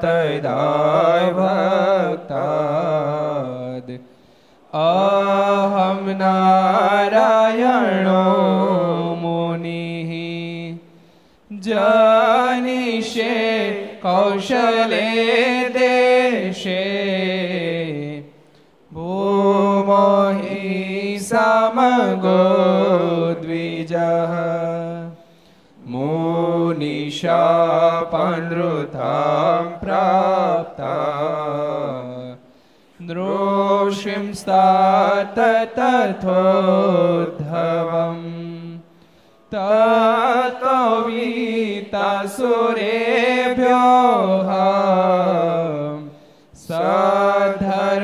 धर्मदेवतदाय भक्ताद् अहं नारायणो मुनिः जनिषे कौशले देशे भूमहि समगो પ્રાપ્તા નૃષિં તથોધવમ તતો વીતા સુરેભ્યોહ સધર્માં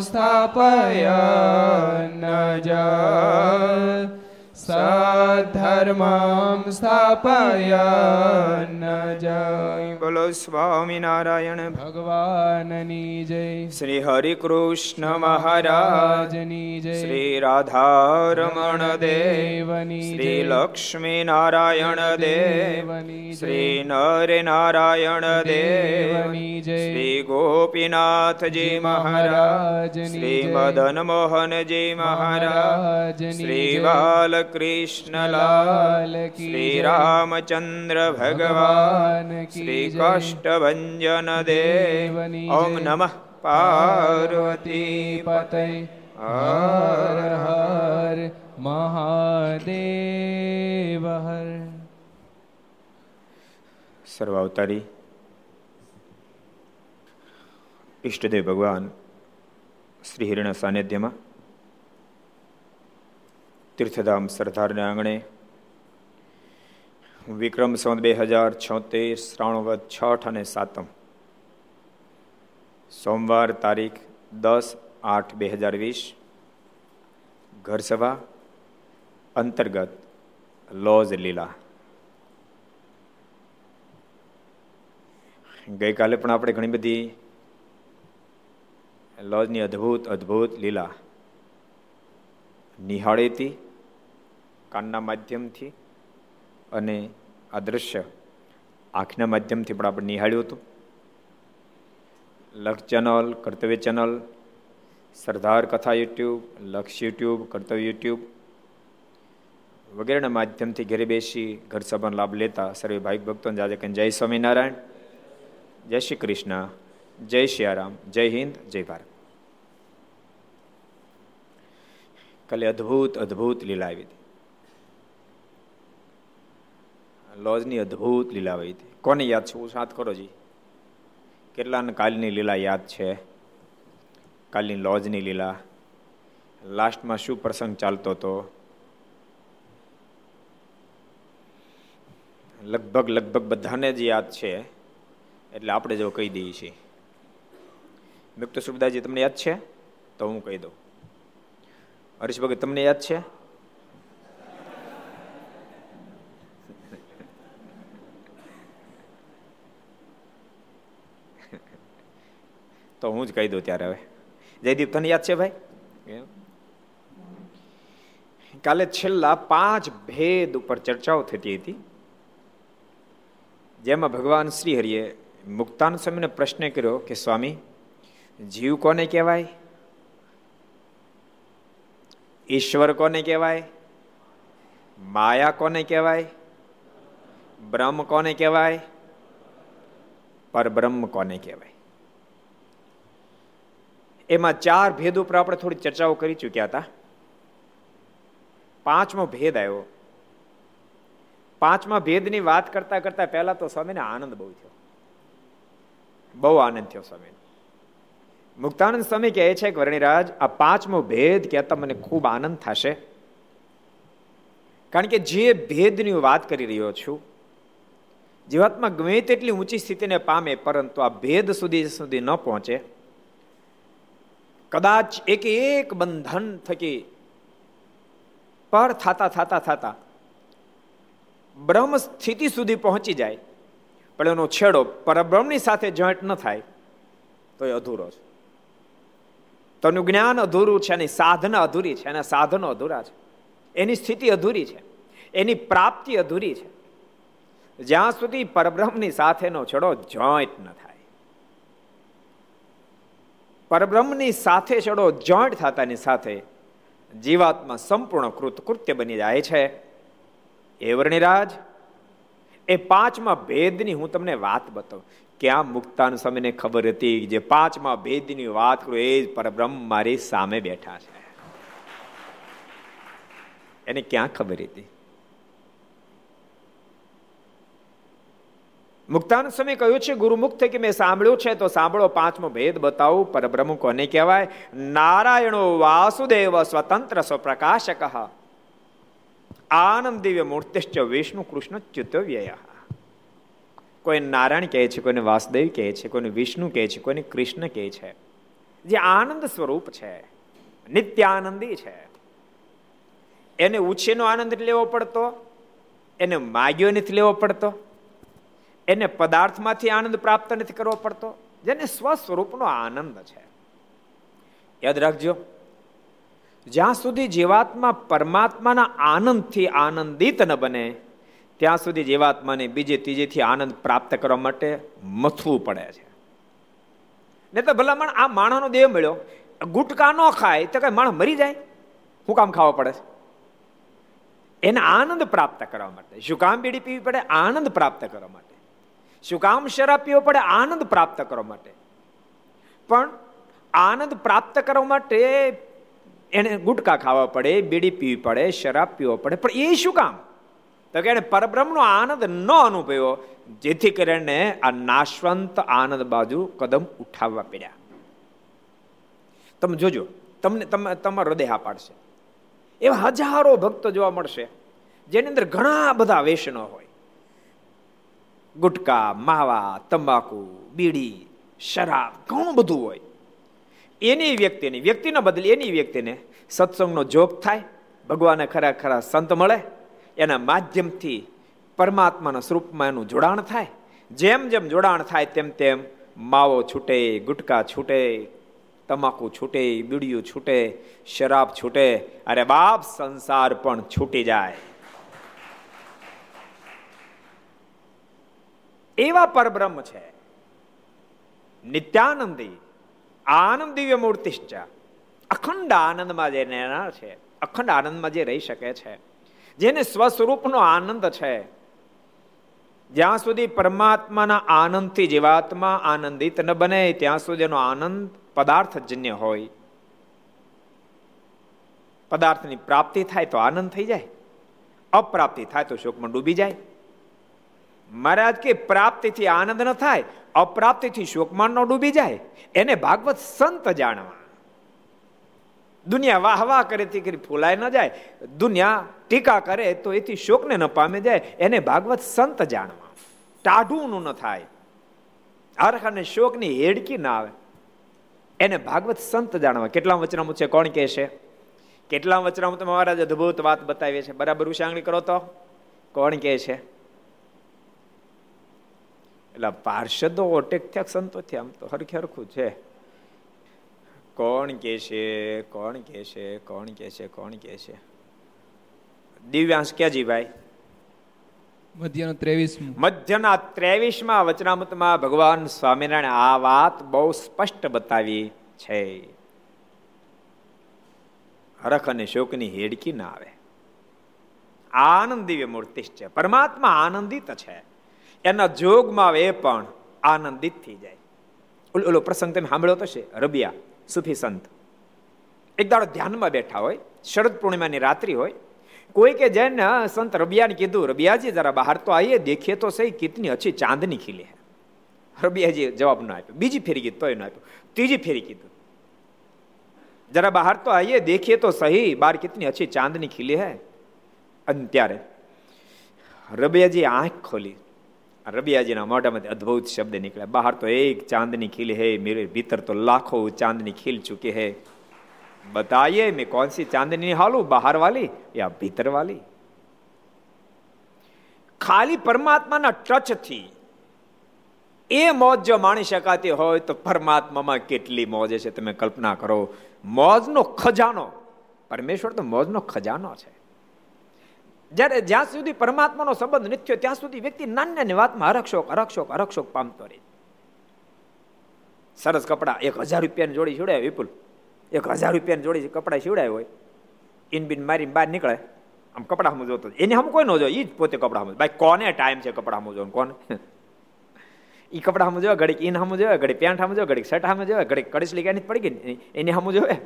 સ્થાપય નજા સધર્મમ સ્થાપયન જય બોલો સ્વામિનારાયણ ભગવાનની જય। શ્રી હરિ કૃષ્ણ મહારાજની જય। શ્રી રાધારમણ દેવ દેવની શ્રી લક્ષ્મી નારાયણ દેવ દેવની શ્રી નર નારાયણ દેવ દેવની જય। શ્રી ગોપીનાથજી મહારાજ શ્રી મદન મોહનજી મહારાજ શ્રી જય. લાલ શ્રી. રામચંદ્ર ભગવાન શ્રી કાષ્ટભન દેવની ઓમ. નમઃ પાર્વતી પતય હર હર મહાદેવ હર સર્વાવતારી ઈષ્ટદેવ ભગવાન શ્રી હિરણ સાનિધ્યમાં તીર્થધામ સરદારના આંગણે વિક્રમ સંવત બે હજાર છોતેર શ્રાવણવદ છઠ અને સાતમ. સોમવાર તારીખ દસ આઠ બે હજાર વીસ. ઘરસભા અંતર્ગત લોઝ લીલા. ગઈકાલે પણ આપણે ઘણી બધી લોજની અદ્ભુત અદ્ભુત લીલા નિહાળી હતી કાનના માધ્યમથી અને આ દ્રશ્ય આંખના માધ્યમથી પણ આપણે નિહાળ્યું હતું. લક્ષ ચેનલ, કર્તવ્ય ચેનલ, સરદાર કથા યુટ્યુબ, લક્ષ યુટ્યુબ, કર્તવ્ય યુટ્યુબ વગેરેના માધ્યમથી ઘરે બેસી ઘર સભાનો લાભ લેતા સર્વે ભાઈ ભક્તોને જાજે કહીને જય સ્વામિનારાયણ, જય શ્રી કૃષ્ણ, જય સિયારામ જય હિન્દ, જય ભારત. કાલે અદ્ભુત અદ્ભુત લીલા આવી હતી. લોજની અદ્ભુત લીલા આવી હતી. કોને યાદ છે? હું સાથ કરો જી. કેટલાને કાલની લીલા યાદ છે? કાલની લોજની લીલા. લાસ્ટમાં શું પ્રસંગ ચાલતો હતો? લગભગ લગભગ બધાને જ યાદ છે. એટલે આપણે જો કહી દઈએ છીએ. મુક્ત સુરદાસજી તમને યાદ છે? તો હું કહી દઉં. હરીશ ભગત તમને યાદ છે? તો હું જ કહી દઉં ત્યારે હવે. જયદીપ તને યાદ છે ભાઈ? કાલે છેલ્લા પાંચ ભેદ ઉપર ચર્ચાઓ થતી હતી. જેમાં ભગવાન શ્રી હરિએ મુક્તાન સ્વામીને પ્રશ્ન કર્યો કે સ્વામી જીવ કોને કહેવાય? ઈશ્વર કોને કહેવાય? માયા કોને કહેવાય? બ્રહ્મ કોને કહેવાય? પરબ્રહ્મ કોને કહેવાય? એમાં ચાર ભેદ ઉપર આપણે થોડી ચર્ચાઓ કરી ચૂક્યા હતા. પાંચમો ભેદ આવ્યો. પાંચમા ભેદની વાત કરતા કરતા પહેલા તો સ્વામીને આનંદ બહુ થયો. બહુ આનંદ થયો સ્વામી મુક્તાનંદ સ્વામી કહે છે કે, વર્ણિરાજ, આ પાંચમો ભેદ કહેતા મને ખૂબ આનંદ થશે. કારણ કે જે ભેદની વાત કરી રહ્યો છું જીવાત્મા ગમે તેટલી ઊંચી સ્થિતિને પામે, પરંતુ આ ભેદ સુધી સુધી ન પહોંચે. કદાચ એક એક બંધન થકી પર થતા થતા થતા બ્રહ્મ સ્થિતિ સુધી પહોંચી જાય, પણ એનો છેડો પરબ્રહ્મની સાથે જોઈન્ટ ન થાય, તો એ અધૂરો છે. તનું જ્ઞાન અધૂરું છે, એની સાધના અધૂરી છે, એના સાધનો અધૂરા છે. એની સ્થિતિ અધૂરી છે. એની પ્રાપ્તિ અધૂરી છે. જ્યાં સુધી પરબ્રહ્મની સાથેનો છેડો જોઈન્ટ ન થાય. પરબ્રહ્મની સાથે છેડો જોઈન્ટ થતાની સાથે જીવાત્મા સંપૂર્ણ કૃત કૃત્ય બની જાય છે. એ વર્ણિરાજ, એ પાંચમા ભેદની હું તમને વાત બતાવું. ક્યાં મુક્તાન સમયને ખબર હતી જે પાંચમા ભેદની વાત કરું એ જ પરબ્રહ્મ મારી સામે બેઠા છે. એને ક્યાં ખબર હતી? મુક્તાન સમય કહ્યું છે, ગુરુમુખ કે મેં સાંભળ્યું છે, તો સાંભળો પાંચમો ભેદ બતાવું. પરબ્રહ્મ કોને કહેવાય? નારાયણો વાસુદેવ સ્વતંત્ર સ્વપ્રકાશક. આનંદ દિવ્ય મૂર્તિશ્ચ વિષ્ણુ કૃષ્ણ ચ્યુતવ્યય. કોઈ નારાયણ કહે છે, કોઈને વાસુદેવ કહે છે, કોઈને વિષ્ણુ કહે છે, કોઈને કૃષ્ણ કહે છે. જે આનંદ સ્વરૂપ છે, નિત્યાનંદી છે. એને ઉછેનો આનંદ લેવો પડતો, એને માગ્યો નથી લેવો પડતો. એને પદાર્થમાંથી આનંદ પ્રાપ્ત નથી કરવો પડતો, જેને સ્વસ્વરૂપનો આનંદ છે. યાદ રાખજો, જ્યાં સુધી જીવાત્મા પરમાત્માના આનંદથી આનંદિત ન બને, ત્યાં સુધી જીવાત્માને બીજે ત્રીજેથી આનંદ પ્રાપ્ત કરવા માટે મથવું પડે છે. ને તો ભલામણ આ માણસનો દેહ મળ્યો, ગુટકા ન ખાય તો કઈ માણસ મરી જાય? શું કામ ખાવા પડે છે? એને આનંદ પ્રાપ્ત કરવા માટે, શું કામ બીડી પીવી પડે? આનંદ પ્રાપ્ત કરવા માટે. શું કામ શરાબ પીવો પડે આનંદ પ્રાપ્ત કરવા માટે. પણ આનંદ પ્રાપ્ત કરવા માટે એને ગુટકા ખાવા પડે, બીડી પીવી પડે, શરાબ પીવો પડે, પણ એ શું કામ? તો કે એને પરબ્રહ્મનો આનંદ ન અનુભવ્યો, જેથી કરીને આ નાશવંત આનંદ બાજુ કદમ ઉઠાવવા પડ્યા. તમે જોજો, તમને, તમે, તમારો હૃદય હા પાડશે. એવા હજારો ભક્તો જોવા મળશે, જેની અંદર ઘણા બધા વેસનો હોય. ગુટકા, માવા, તંબાકુ, બીડી, શરાબ ઘણું બધું હોય. એની વ્યક્તિની, વ્યક્તિના બદલે એની વ્યક્તિને સત્સંગનો જોગ થાય, ભગવાને ખરા ખરા સંત મળે, એના માધ્યમથી પરમાત્માના સ્વરૂપમાં એનું જોડાણ થાય. જેમ જેમ જોડાણ થાય તેમ તેમ માવો છૂટે, ગુટકા છૂટે, તમાકુ છૂટે, બીડીયું છૂટે, શરાબ છૂટે, અરે બાપ, સંસાર પણ છૂટી જાય. એવા પરબ્રહ્મ છે. નિત્યાનંદી આનંદ દિવ્ય મૂર્તિશ્ચ અખંડ આનંદમાં જે રહેનાર છે, અખંડ આનંદમાં જે રહી શકે છે, જેને સ્વસ્વરૂપનો આનંદ છે, જ્યાં સુધી પરમાત્માના આનંદથી જીવાત્મા આનંદિત ન બને, ત્યાં સુધીનો આનંદ પદાર્થજન્ય હોય. પદાર્થની પ્રાપ્તિ થાય તો આનંદ થઈ જાય. અપ્રાપ્તિ થાય તો શોકમાં ડૂબી જાય. મહારાજ કે પ્રાપ્તિથી આનંદ ન થાય, અપ્રાપ્તિથી શોકમાં ન ડૂબી જાય, એને ભાગવત સંત જાણવા. દુનિયા વાહ વાહ કરે, તે કરી ફૂલાય ન જાય, દુનિયા ટીકા કરે, તો એથી શોકને ન પામે જાય, એને ભાગવત સંત જાણવા. ટાઢું ન થાય. હરખ અને શોકની હેડકી ના આવે. એને ભાગવત સંત જાણવા. કેટલા વચનામું છે, કોણ કહે છે? કેટલા વચનામું તમે મહારાજ અદભુત વાત બતાવીએ છે. બરાબર ઉશાંગણી કરો તો. કોણ કહે છે? એટલે પાર્ષદો ઓટેક થયા સંતો થયા આમ તો હરખે હરખું છે. કોણ કે છે કોણ કે છે કોણ કે છે કોણ કે છે? દિવ્યાંશ ક્યાં ભાઈ? મધ્યનો ત્રેવીસ મધ્યના ત્રેવીસમાં વચનામૃતમાં ભગવાન સ્વામિનારાયણ આ વાત બહુ સ્પષ્ટ બતાવી છે. હરખ અને શોકની હેડકી ના આવે. આનંદ દિવ્ય મૂર્તિ છે. પરમાત્મા આનંદિત છે. એના જોગમાં એ પણ આનંદિત થઈ જાય. ઓલો પ્રસંગ તમે સાંભળ્યો તો છે? રબિયા, સુફી સંત. એક દાડો ધ્યાનમાં બેઠા હોય, શરદ પૂર્ણિમાની રાત્રિ હોય, કોઈ કે જૈન સંત રબિયાને કીધું, રબિયાજી, જરા બહાર તો આવીએ દેખીએ તો સહી કિતની અચ્છી ચાંદની ખીલે રબિયાજી જવાબ ન આપ્યો. બીજી ફેરી કીધું તોય ન આપ્યો. ત્રીજી ફેરી કીધું જરા બહાર તો આવીએ દેખીએ તો સહી, બાર કિતની અચ્છી ચાંદની ખીલી હે. અને ત્યારે રબિયાજી આંખ ખોલી. રબિયાજીના મોઢામાંથી અદભુત શબ્દ નીકળ્યા. બહાર તો એક ચાંદની ખીલ હે, મેરે ભીતર તો લાખો ચાંદની ખીલ ચૂકી હે. બતાઈએ મેં કોણસી ચાંદની હાલું બહાર વાલી યા ભીતર વાલી ખાલી પરમાત્માના ટચથી એ મોજ જો માણી શકાતી હોય તો પરમાત્મામાં કેટલી મોજ છે તમે કલ્પના કરો. મોજનો ખજાનો, પરમેશ્વર તો મોજનો ખજાનો છે. જ્યારે જ્યાં સુધી પરમાત્માનો સંબંધ નિત્યો ત્યાં સુધી વ્યક્તિ નાની નાની વાતમાં હરક્ષોક હરક્ષોક હરક્ષોક પામતો રહે. સરસ કપડા, એક હજાર રૂપિયાની જોડી સીવડાય વિપુલ. એક હજાર રૂપિયાની જોડી કપડા સીવડાય હોય. ઇન બિન મારી બહાર નીકળે. આમ કપડા હમ જોતો એને હમ કોઈ ન જો એ જ પોતે કપડાં હમ ભાઈ, કોને ટાઈમ છે કપડાં હમ જોવાનું? કોને? એ કપડા હમ જોવે, ઘડીક ઇન હમ જોયા ઘડી પેન્ટ હમ જોવે, ઘડીક શર્ટ હમ જોયા ઘડીક કડીસ લીગાની પડી ગઈ એને હમ જોવે.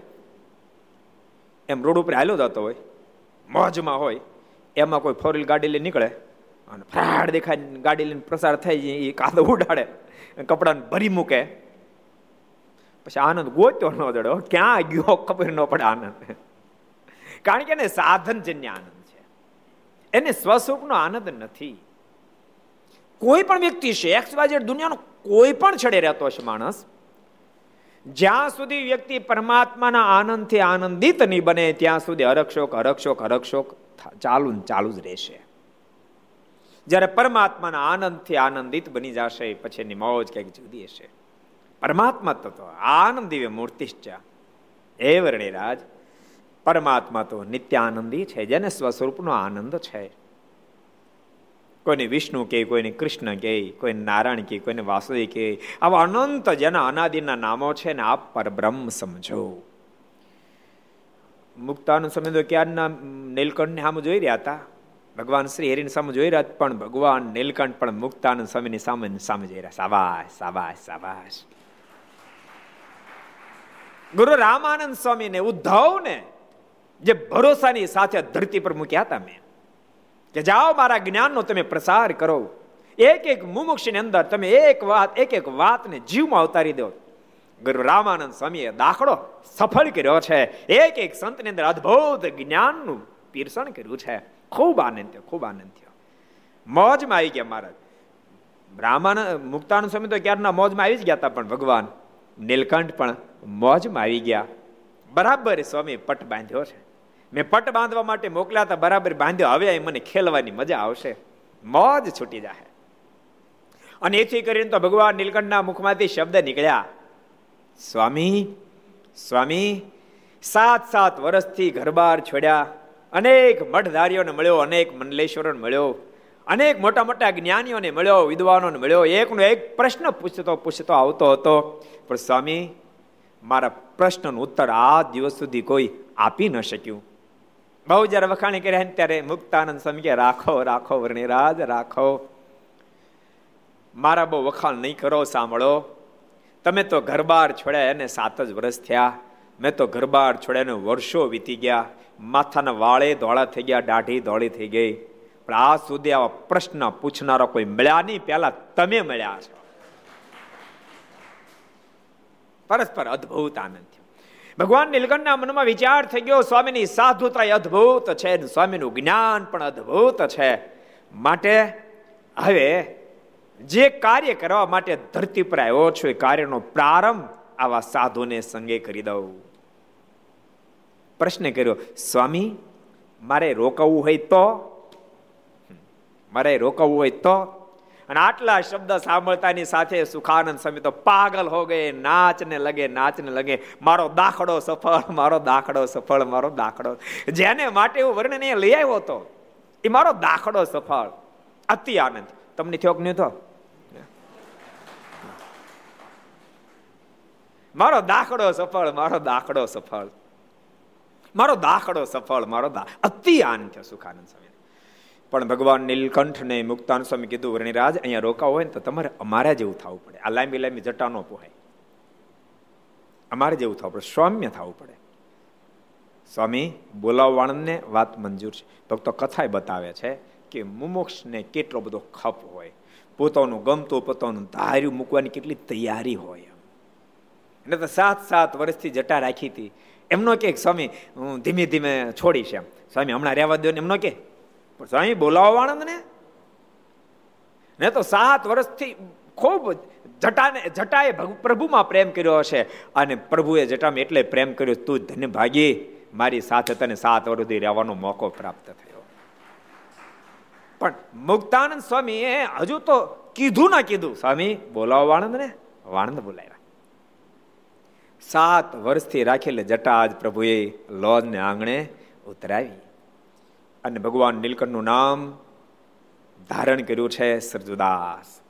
એમ રોડ ઉપર હાલ્યો જતો હોય. મોજમાં હોય. એમાં કોઈ ફોર વ્હીલ ગાડી લઈને નીકળે અને ફ્રાડ દેખાય ગાડી લઈને પ્રસાર થઈ જાય એ કાદો ઉડાડે. કપડાને ભરી મૂકે. પછી આનંદ ગોત્યો ન દડો ક્યાં ગયો ખબર ન પડે આનંદ. કારણ કે એને સાધનજન્ય આનંદ છે. એને સ્વસ્વરૂપનો આનંદ નથી. કોઈ પણ વ્યક્તિ છે એક્સ વાજેડ દુનિયાનો કોઈ પણ છડે રહેતો છે માણસ, જ્યાં સુધી વ્યક્તિ પરમાત્માના આનંદથી આનંદિત નહીં બને, ત્યાં સુધી હરક્ષોક હરક્ષોક હરક્ષોક ચાલુ ચાલુ જ રહેશે. જ્યારે પરમાત્માના આનંદથી આનંદિત બની જશે પછી એની મોજ કંઈક જુદી હશે. પરમાત્મા તો આનંદ દિવ્ય મૂર્તિશ્ચ એ વર્ણિરાજ પરમાત્મા તો નિત્ય આનંદી છે, જેને સ્વસ્વરૂપનો આનંદ છે. કોઈને વિષ્ણુ કે, કોઈને કૃષ્ણ કે, કોઈને નારાયણ કે, કોઈને વાસુદેવ કે, આવા અનંત જેના અનાદિના નામો છે ને આપ પરબ્રહ્મ સમજો. મુક્તાનું સમય તો ક્યારના નીલકંઠને સામે જોઈ રહ્યા હતા? ભગવાન શ્રી હરિની સામે જોઈ રહ્યા પણ ભગવાન નીલકંઠ પણ મુક્તાનંદ સ્વામીની સામે સામે જોઈ રહ્યા. સાબાશ સાબાશ સાબાશ. ગુરુ રામાનંદ સ્વામીને, ઉદ્ધવને જે ભરોસાની સાથે ધરતી પર મૂક્યા હતા મેં. કે જાઓ મારા જ્ઞાનનો તમે પ્રસાર કરો. એક એક મુમુક્ષની અંદર તમે એક વાત, એક એક વાતને જીવમાં ઉતારી દો. ગુરુ રામાનંદ સ્વામીએ દાખલો સફળ કર્યો છે. એક એક સંતની અંદર અદ્ભુત જ્ઞાનનું પીરસણ કર્યું છે. ખૂબ આનંદ થયો, ખૂબ આનંદ થયો. મોજમાં આવી ગયા મહારાજ. રામાનંદ, મુક્તાનંદ સ્વામી તો ક્યારના મોજમાં આવી જ ગયા હતા, પણ ભગવાન નીલકંઠ પણ મોજમાં આવી ગયા. બરાબર સ્વામી પટ બાંધ્યો છે. મેં પટ બાંધવા માટે મોકલ્યા હતા, બરાબર બાંધ્યો. હવે મને ખેલવાની મજા આવશે. મોજ છૂટી જાય અને એથી કરીને તો ભગવાન નીલકંઠના મુખમાંથી શબ્દ નીકળ્યા. સ્વામી સ્વામી સાત સાત વર્ષથી ઘરબાર છોડ્યા. અનેક મઠધારીઓને મળ્યો, અનેક મંડલેશ્વરોને મળ્યો. અનેક મોટા મોટા જ્ઞાનીઓને મળ્યો, વિદ્વાનોને મળ્યો. એકનો એક પ્રશ્ન પૂછતો પૂછતો, આવતો હતો. પણ સ્વામી, મારા પ્રશ્નનો ઉત્તર આ દિવસ સુધી કોઈ આપી ન શક્યું. બહુ જયારે વખાણી કર્યા ત્યારે મુક્તાનંદ સ્વામી કે, રાખો રાખો, વર્ણિરાજ, રાખો. મારા બહુ વખાણ નહીં કરો, સાંભળો. તમે તો ઘરબાર છોડ્યા એને સાત જ વર્ષ થયા. મેં તો ઘરબાર છોડ્યા વર્ષો વીતી ગયા. માથાના વાળે ધોળા થઈ ગયા, દાઢી ધોળી થઈ ગઈ. પણ આ સુધી આવા પ્રશ્ન પૂછનારો કોઈ મળ્યા નહીં. પેલા તમે મળ્યા છો. પરસ્પર અદ્ભુત આનંદ થયો. ભગવાન નીલકંઠના મનમાં વિચાર થઈ ગયો, સ્વામીની સાધુતા અદભુત છે સ્વામીનું જ્ઞાન પણ અદભુત છે. માટે હવે જે કાર્ય કરવા માટે ધરતી પર આવ્યો છો, એ કાર્યનો પ્રારંભ આવા સાધુને સંગે કરી દઉં. પ્રશ્ન કર્યો, સ્વામી, મારે રોકવું હોય તો? મારે રોકવું હોય તો? અને આટલા શબ્દ સાંભળતાની સાથે સુખાનંદ સ્વામી તો પાગલ હો ગયે, નાચને લગે નાચને લગે, મારો દાખડો સફળ, મારો દાખડો સફળ, મારો દાખલો. જેને માટે હું વર્ણન લઈ આવ્યો હતો, એ મારો દાખલો સફળ. અતિ આનંદ. તમને થયો કે નહીં થયો મારો દાખલો સફળ, મારો દાખલો સફળ. મારો દાખલો સફળ, મારો અતિ આનંદ થયો સુખાનંદ સ્વામી. પણ ભગવાન નીલકંઠને મુક્તાન સ્વામી કીધું, વર્ણિરાજ, અહીંયા રોકાવ હોય ને તો તમારે અમારા જેવું થવું પડે. આ લાંબી લાંબી જટા ન પોહાય. અમારે જેવું થવું પડે. સૌમ્ય થવું પડે. સ્વામી બોલાવવાળને વાત મંજૂર છે. ભક્તો કથાએ બતાવે છે કે મુમોક્ષને કેટલો બધો ખપ હોય. પોતાનું ગમતું, પોતાનું ધાર્યું મૂકવાની કેટલી તૈયારી હોય. એટલે તો સાત સાત વર્ષથી જટા રાખી હતી. એમનો કે, સ્વામી, હું ધીમે ધીમે છોડીશ એમ. સ્વામી, હમણાં રહેવા દો ને. એમનો કે સ્વામી, બોલાવો આનંદ ને? ને તો સાત વર્ષથી ખૂબ જટાને, જટાએ પ્રભુમાં પ્રેમ કર્યો હશે. અને પ્રભુએ જટામાં એટલે પ્રેમ કર્યો, તું ધન્ય ભાગી, મારી સાથે તને સાત વર્ષથી રહેવાનો મોકો પ્રાપ્ત થયો. પણ મુક્તાનંદ સ્વામીએ હજુ તો કીધું ના કીધું, સ્વામી, બોલાવો વાણંદ ને? વાણંદ બોલાવ્યા. સાત વર્ષથી રાખેલ જટા આજ પ્રભુએ લોજને આંગણે ઉતરાવી. અને ભગવાન નીલકંઠનું નામ ધારણ કર્યું છે સરજુદાસ.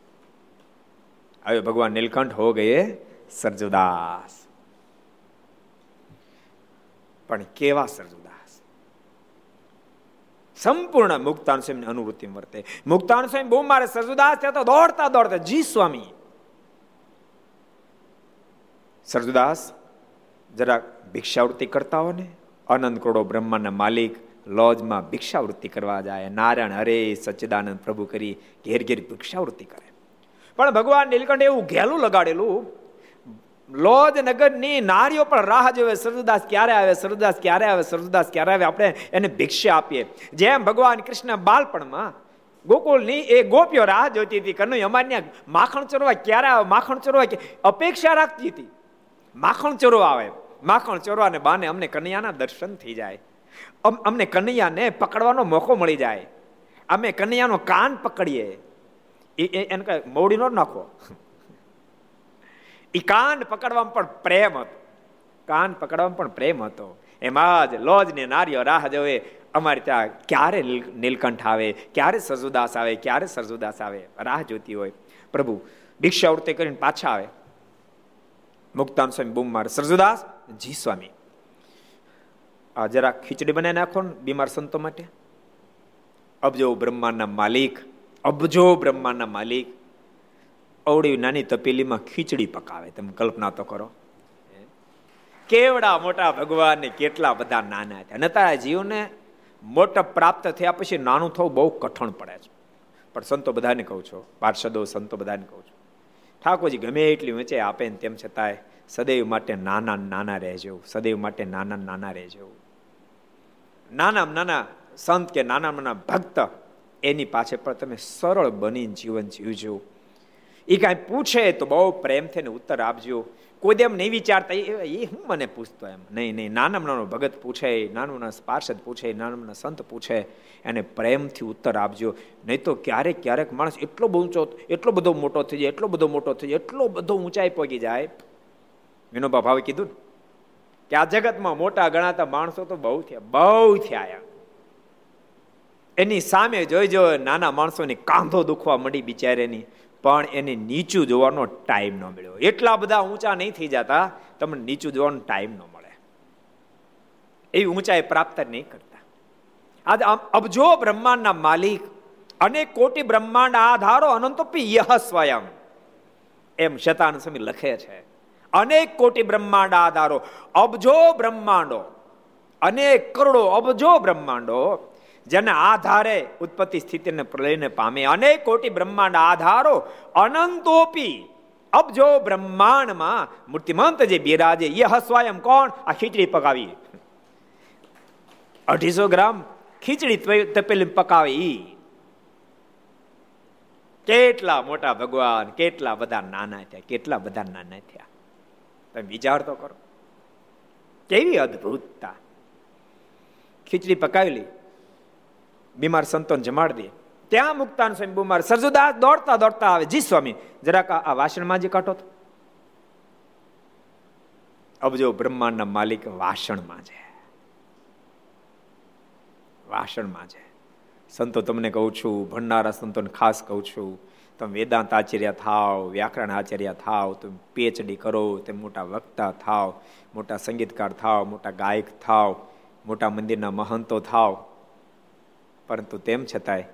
હવે ભગવાન નીલકંઠ હો ગયે સરજુદાસ. પણ કેવા સરજુદાસ? સંપૂર્ણ મુક્તાન સ્વામી અનુવૃત્તિ વર્તે. મુક્તાન સ્વામી, બહુ મારે સરજુદાસ ત્યાં તો દોડતા દોડતા, જી સ્વામી સરજુદાસ જરાક ભિક્ષાવૃત્તિ કરતા હો ને અનંત કરોડો બ્રહ્માના માલિક, લોજમાં ભિક્ષાવૃત્તિ કરવા જાય. નારાયણ હરે, સચ્ચિદાનંદ પ્રભુ કરી ઘેર ઘેર ભિક્ષાવૃત્તિ કરે. પણ ભગવાન નીલકંઠ એવું ઘેલું લગાડેલું, લોજ નગરની નારીઓ પણ રાહ જોવે, સરદાસ ક્યારે આવે, સરદાસ ક્યારે આવે, સરદાસ ક્યારે આવે, આપણે એને ભિક્ષા આપીએ. જેમ ભગવાન કૃષ્ણ બાળપણમાં ગોકુલની એ ગોપીઓ રાહ જોતી હતી કનુ અમાન્ય માખણ ચરવા ક્યારે આવે, માખણ ચરવા અપેક્ષા રાખતી હતી. માખણ ચોરવા આવે. માખણ ચોરવાને બાને અમને કનૈયાના દર્શન થઈ જાય. અમને કનૈયાને પકડવાનો મોકો મળી જાય. અમે કનૈયાનો કાન પકડીએ. એ એને કઈ મોડી નો નાખો. એ કાન પકડવામાં પણ પ્રેમ હતો. કાન પકડવામાં પણ પ્રેમ હતો. એમાં જ લોજ ને નારીઓ રાહ જોવે. અમારે ત્યાં ક્યારે નીલકંઠ આવે? ક્યારે સરજુદાસ આવે? ક્યારે સરજુદાસ આવે? રાહ જોતી હોય. પ્રભુ ભિક્ષાવૃત્તિ કરીને પાછા આવે. મુક્તાન સ્વામી, બૂમ મારે. સરજુદાસ જી સ્વામી. આ જરા ખીચડી બનાવી નાખો ને બીમાર સંતો માટે. અબજો બ્રહ્માંડના માલિક, અબજો બ્રહ્માંડના માલિક. અવડી નાની તપેલીમાં ખીચડી પકાવે. તમે કલ્પના તો કરો. કેવડા મોટા ભગવાન ને કેટલા બધા નાના હતા અને તારા જીવને મોટા પ્રાપ્ત થયા પછી નાનું થવું બહુ કઠણ પડે છે. પણ સંતો બધાને કહું છું, પાર્ષદો, સંતો બધાને કહું છું. ઠાકોરજી ગમે એટલી ઊંચે આપે ને તેમ છતાંય સદૈવ માટે નાના નાના રહેજો. સદૈવ માટે નાના નાના રહેજો. નાના નાના સંત કે નાના નાના ભક્ત, એની પાછળ પણ તમે સરળ બનીને જીવન જીવજો. એ કાંઈ પૂછે તો બહુ પ્રેમ થઈને ઉત્તર આપજો. કોઈ એમ નહીં વિચારતા, એ હું મને પૂછતો એમ? નહીં નહીં, નાના નાનો ભગત પૂછે, નાનું નાના પાર્ષદ પૂછે, નાના નાના સંત પૂછે, એને પ્રેમથી ઉત્તર આપજો. નહીં તો ક્યારેક ક્યારેક માણસ એટલો ઊંચો, એટલો બધો મોટો થઈ જાય, એટલો બધો મોટો થઈ જાય, એટલો બધો ઊંચાઈ પગી જાય. વિનોબા ભાવે કીધું કે આ જગતમાં મોટા ગણાતા માણસો તો બહુ થયા બહુ થયા. એની સામે જોઈ જો નાના માણસોની કાંધો દુખવા મળી બિચારેની, પણ એને નીચું જોવાનો ટાઈમ ન મળ્યો. એટલા બધા ઊંચા નહીં થઈ જતા, તમને નીચું જોવાનો ટાઈમ ન મળે. એવી ઊંચાઈ પ્રાપ્ત નહીં કરતા. આજ અબજો બ્રહ્માંડના માલિક અને કોટી બ્રહ્માંડ આધારો અનંતોપી યહ સ્વયં. એમ શતાન સ્વામી લખે છે. અનેક કોટી બ્રહ્માંડ આધારો અબજો બ્રહ્માંડો. અનેક કરોડો અબજો બ્રહ્માંડો જેના આધારે ઉત્પત્તિ સ્થિતિને પ્રલયને પામે. અનેક કોટી બ્રહ્માંડ આધારો અનંતોપી અબજો બ્રહ્માંડમાં મૂર્તિમંત જે બિરાજે એ સ્વયં કોણ? આ ખીચડી પકાવી અઢીસો ગ્રામ ખીચડી તપેલી પકાવી. કેટલા મોટા ભગવાન, કેટલા બધા નાના થયા, કેટલા બધા નાના થયા. તમે વિચાર તો કરો. કેવી અદભુતતા. ખીચડી પકાવી બીમાર સંતોન જમાડી દે. ત્યાં મુક્તાન સ્વામી બીમાર સરજુદાસ દોડતા દોડતા આવે. જી સ્વામી, જરાક આ વાસણમાં જે કાઢો અબજો બ્રહ્માંડના માલિક વાસણમાં છે. વાસણમાં છે. સંતો તમને કહું છું, ભણનારા સંતોને ખાસ કહું છું તમે વેદાંત આચાર્ય થાવ, વ્યાકરણ આચાર્ય થાવ, તમે પીએચડી કરો, તમે મોટા વક્તા થાવ, મોટા સંગીતકાર થાવ, મોટા ગાયક થાવ, મોટા મંદિરના મહંતો થાવ. પરંતુ તેમ છતાંય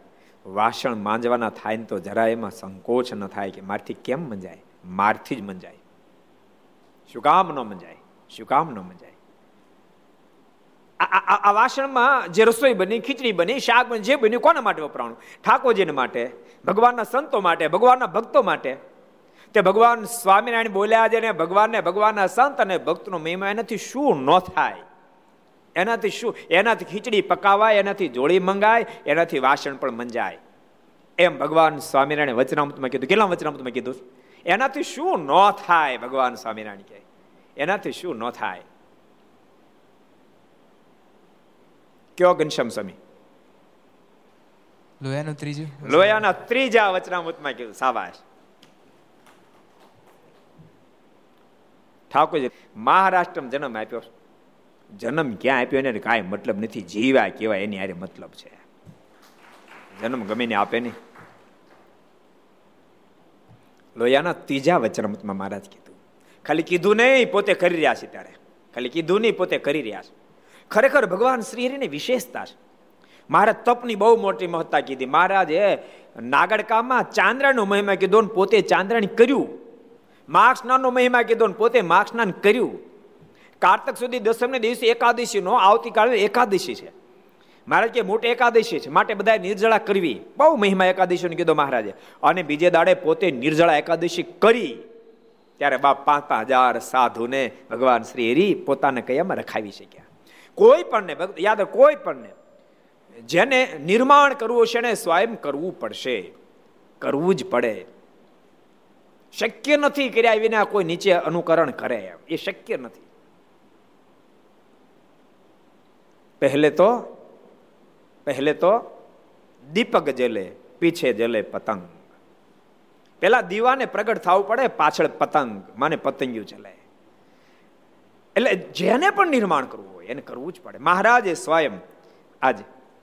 વાસણ માંજવાના થાય ને તો જરા એમાં સંકોચ ન થાય કે મારથી કેમ મંજાય? મારથી જ મંજાય. શું કામ ન મંજાય? શું કામ ન મંજાય? આ વાસણમાં જે રસોઈ બની, ખીચડી બની, શાક બની, જે બન્યું, કોના માટે વપરાણું? ઠાકોરજીને માટે, ભગવાનના સંતો માટે, ભગવાનના ભક્તો માટે. તે ભગવાન સ્વામિનારાયણ બોલ્યા છે ને, ભગવાનને ભગવાનના સંત અને ભક્તનો મહિમા એનાથી શું ન થાય? એનાથી શું? એનાથી ખીચડી પકાવાય, એનાથી જોડી મંગાય, એનાથી વાસણ પણ મંજાય. એમ ભગવાન સ્વામિનારાયણ વચનામૃતમાં કીધું. કેટલા વચનામૃતમાં કીધું? એનાથી શું ન થાય, ભગવાન સ્વામિનારાયણ કહે. એનાથી શું ન થાય? કયો ઘનશ્યામ સ્વામી? લોયાનું ત્રીજું? લોયાના ત્રીજા વચનામૃતમાં કીધું સાબાશ. ઠાકોરજી મહારાષ્ટ્રમાં જન્મ આપ્યો. જન્મ ક્યાં આપ્યો એને કાંઈ મતલબ નથી. જીવા કેવા એની હારે મતલબ છે. જન્મ ગમે ને આપે નહીં. લોયાના ત્રીજા વચનામૃતમાં મહારાજ કીધું ખાલી કીધું નહીં પોતે કરી રહ્યા છે ત્યારે. ખાલી કીધું નહીં પોતે કરી રહ્યા છે. ખરેખર ભગવાન શ્રીહરિની વિશેષતા છે. મહારાજ તપની બહુ મોટી મહત્તા કીધી. મહારાજે નાગડકામાં ચાંદ્રાનો મહિમા કીધો ને પોતે ચાંદ્રાણી કર્યું. માર્ગ મહિમા કીધો ને પોતે માર્ગ કર્યું. કારતક સુધી દસમને દિવસે એકાદશીનો આવતીકાલે એકાદશી છે. મહારાજ કે મોટી એકાદશી છે. માટે બધા નિર્જળા કરવી. બહુ મહિમા એકાદશીનો કીધો મહારાજે. અને બીજે દાડે પોતે નિર્જળા એકાદશી કરી. ત્યારે બાપ પાંચ હજાર સાધુને ભગવાન શ્રી હરી પોતાને કયામાં રખાવી શક્યા. કોઈ પણ ને યાદ કોઈ પણ ને જેને નિર્માણ કરવું છે ને સ્વયં કરવું પડશે, કરવું જ પડે. શક્ય નથી કર્યા વિના કોઈ નીચે અનુકરણ કરે એ શક્ય નથી. પહેલે તો પહેલે તો દીપક જલે, પીછે જલે પતંગ. પેલા દીવાને પ્રગટ થવું પડે, પાછળ પતંગ, મને પતંગિયું ચલે એટલે જેને પણ નિર્માણ કરવું હોય, એને કરવું જ પડે. મહારાજે સ્વયં આજ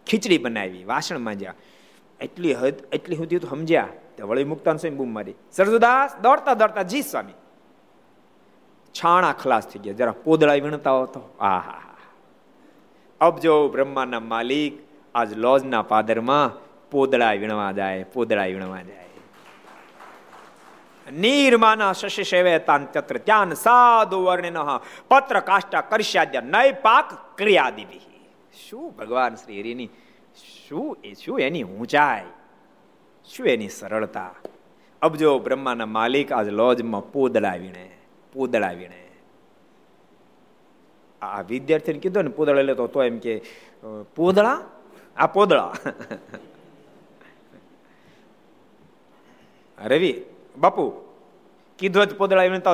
ખીચડી બનાવી, વાસણ માંજ્યા. એટલી હદ, એટલી સુધી તો સમજ્યા તે વળી મુક્તાન સ્વામી બૂમ મારી. સરજુદાસ દોડતા દોડતા, જી સ્વામી. છાણા ખલાસ થઈ ગયા. જરા પોદળા વીણતા હોતો આ હા અબજો બ્રહ્માના માલિક આજ લોજના પાદરમાં પોદળા વીણવા જાય પોદળા વીણવા જાય. નિર્માના શશિ સેવે તાન તત્ર ત્યાન સાધુ વર્ણિન પત્ર કાષ્ટા કરશ્યાદ્ય નય પાક ક્રિયાદિભી શું ભગવાન શ્રી હરિની શું એ શું એની ઊંચાઈ શું એની સરળતા અબજો બ્રહ્માના માલિક આજ લોજમાં પોદળા વીણે પોદળા વીણે આ વિદ્યાર્થીને કીધું ને પૂદળા લેતો તો એમ કે પોદળા આ પોદળા રવિ બાપુ, કીધો જ પોદળા એમ તો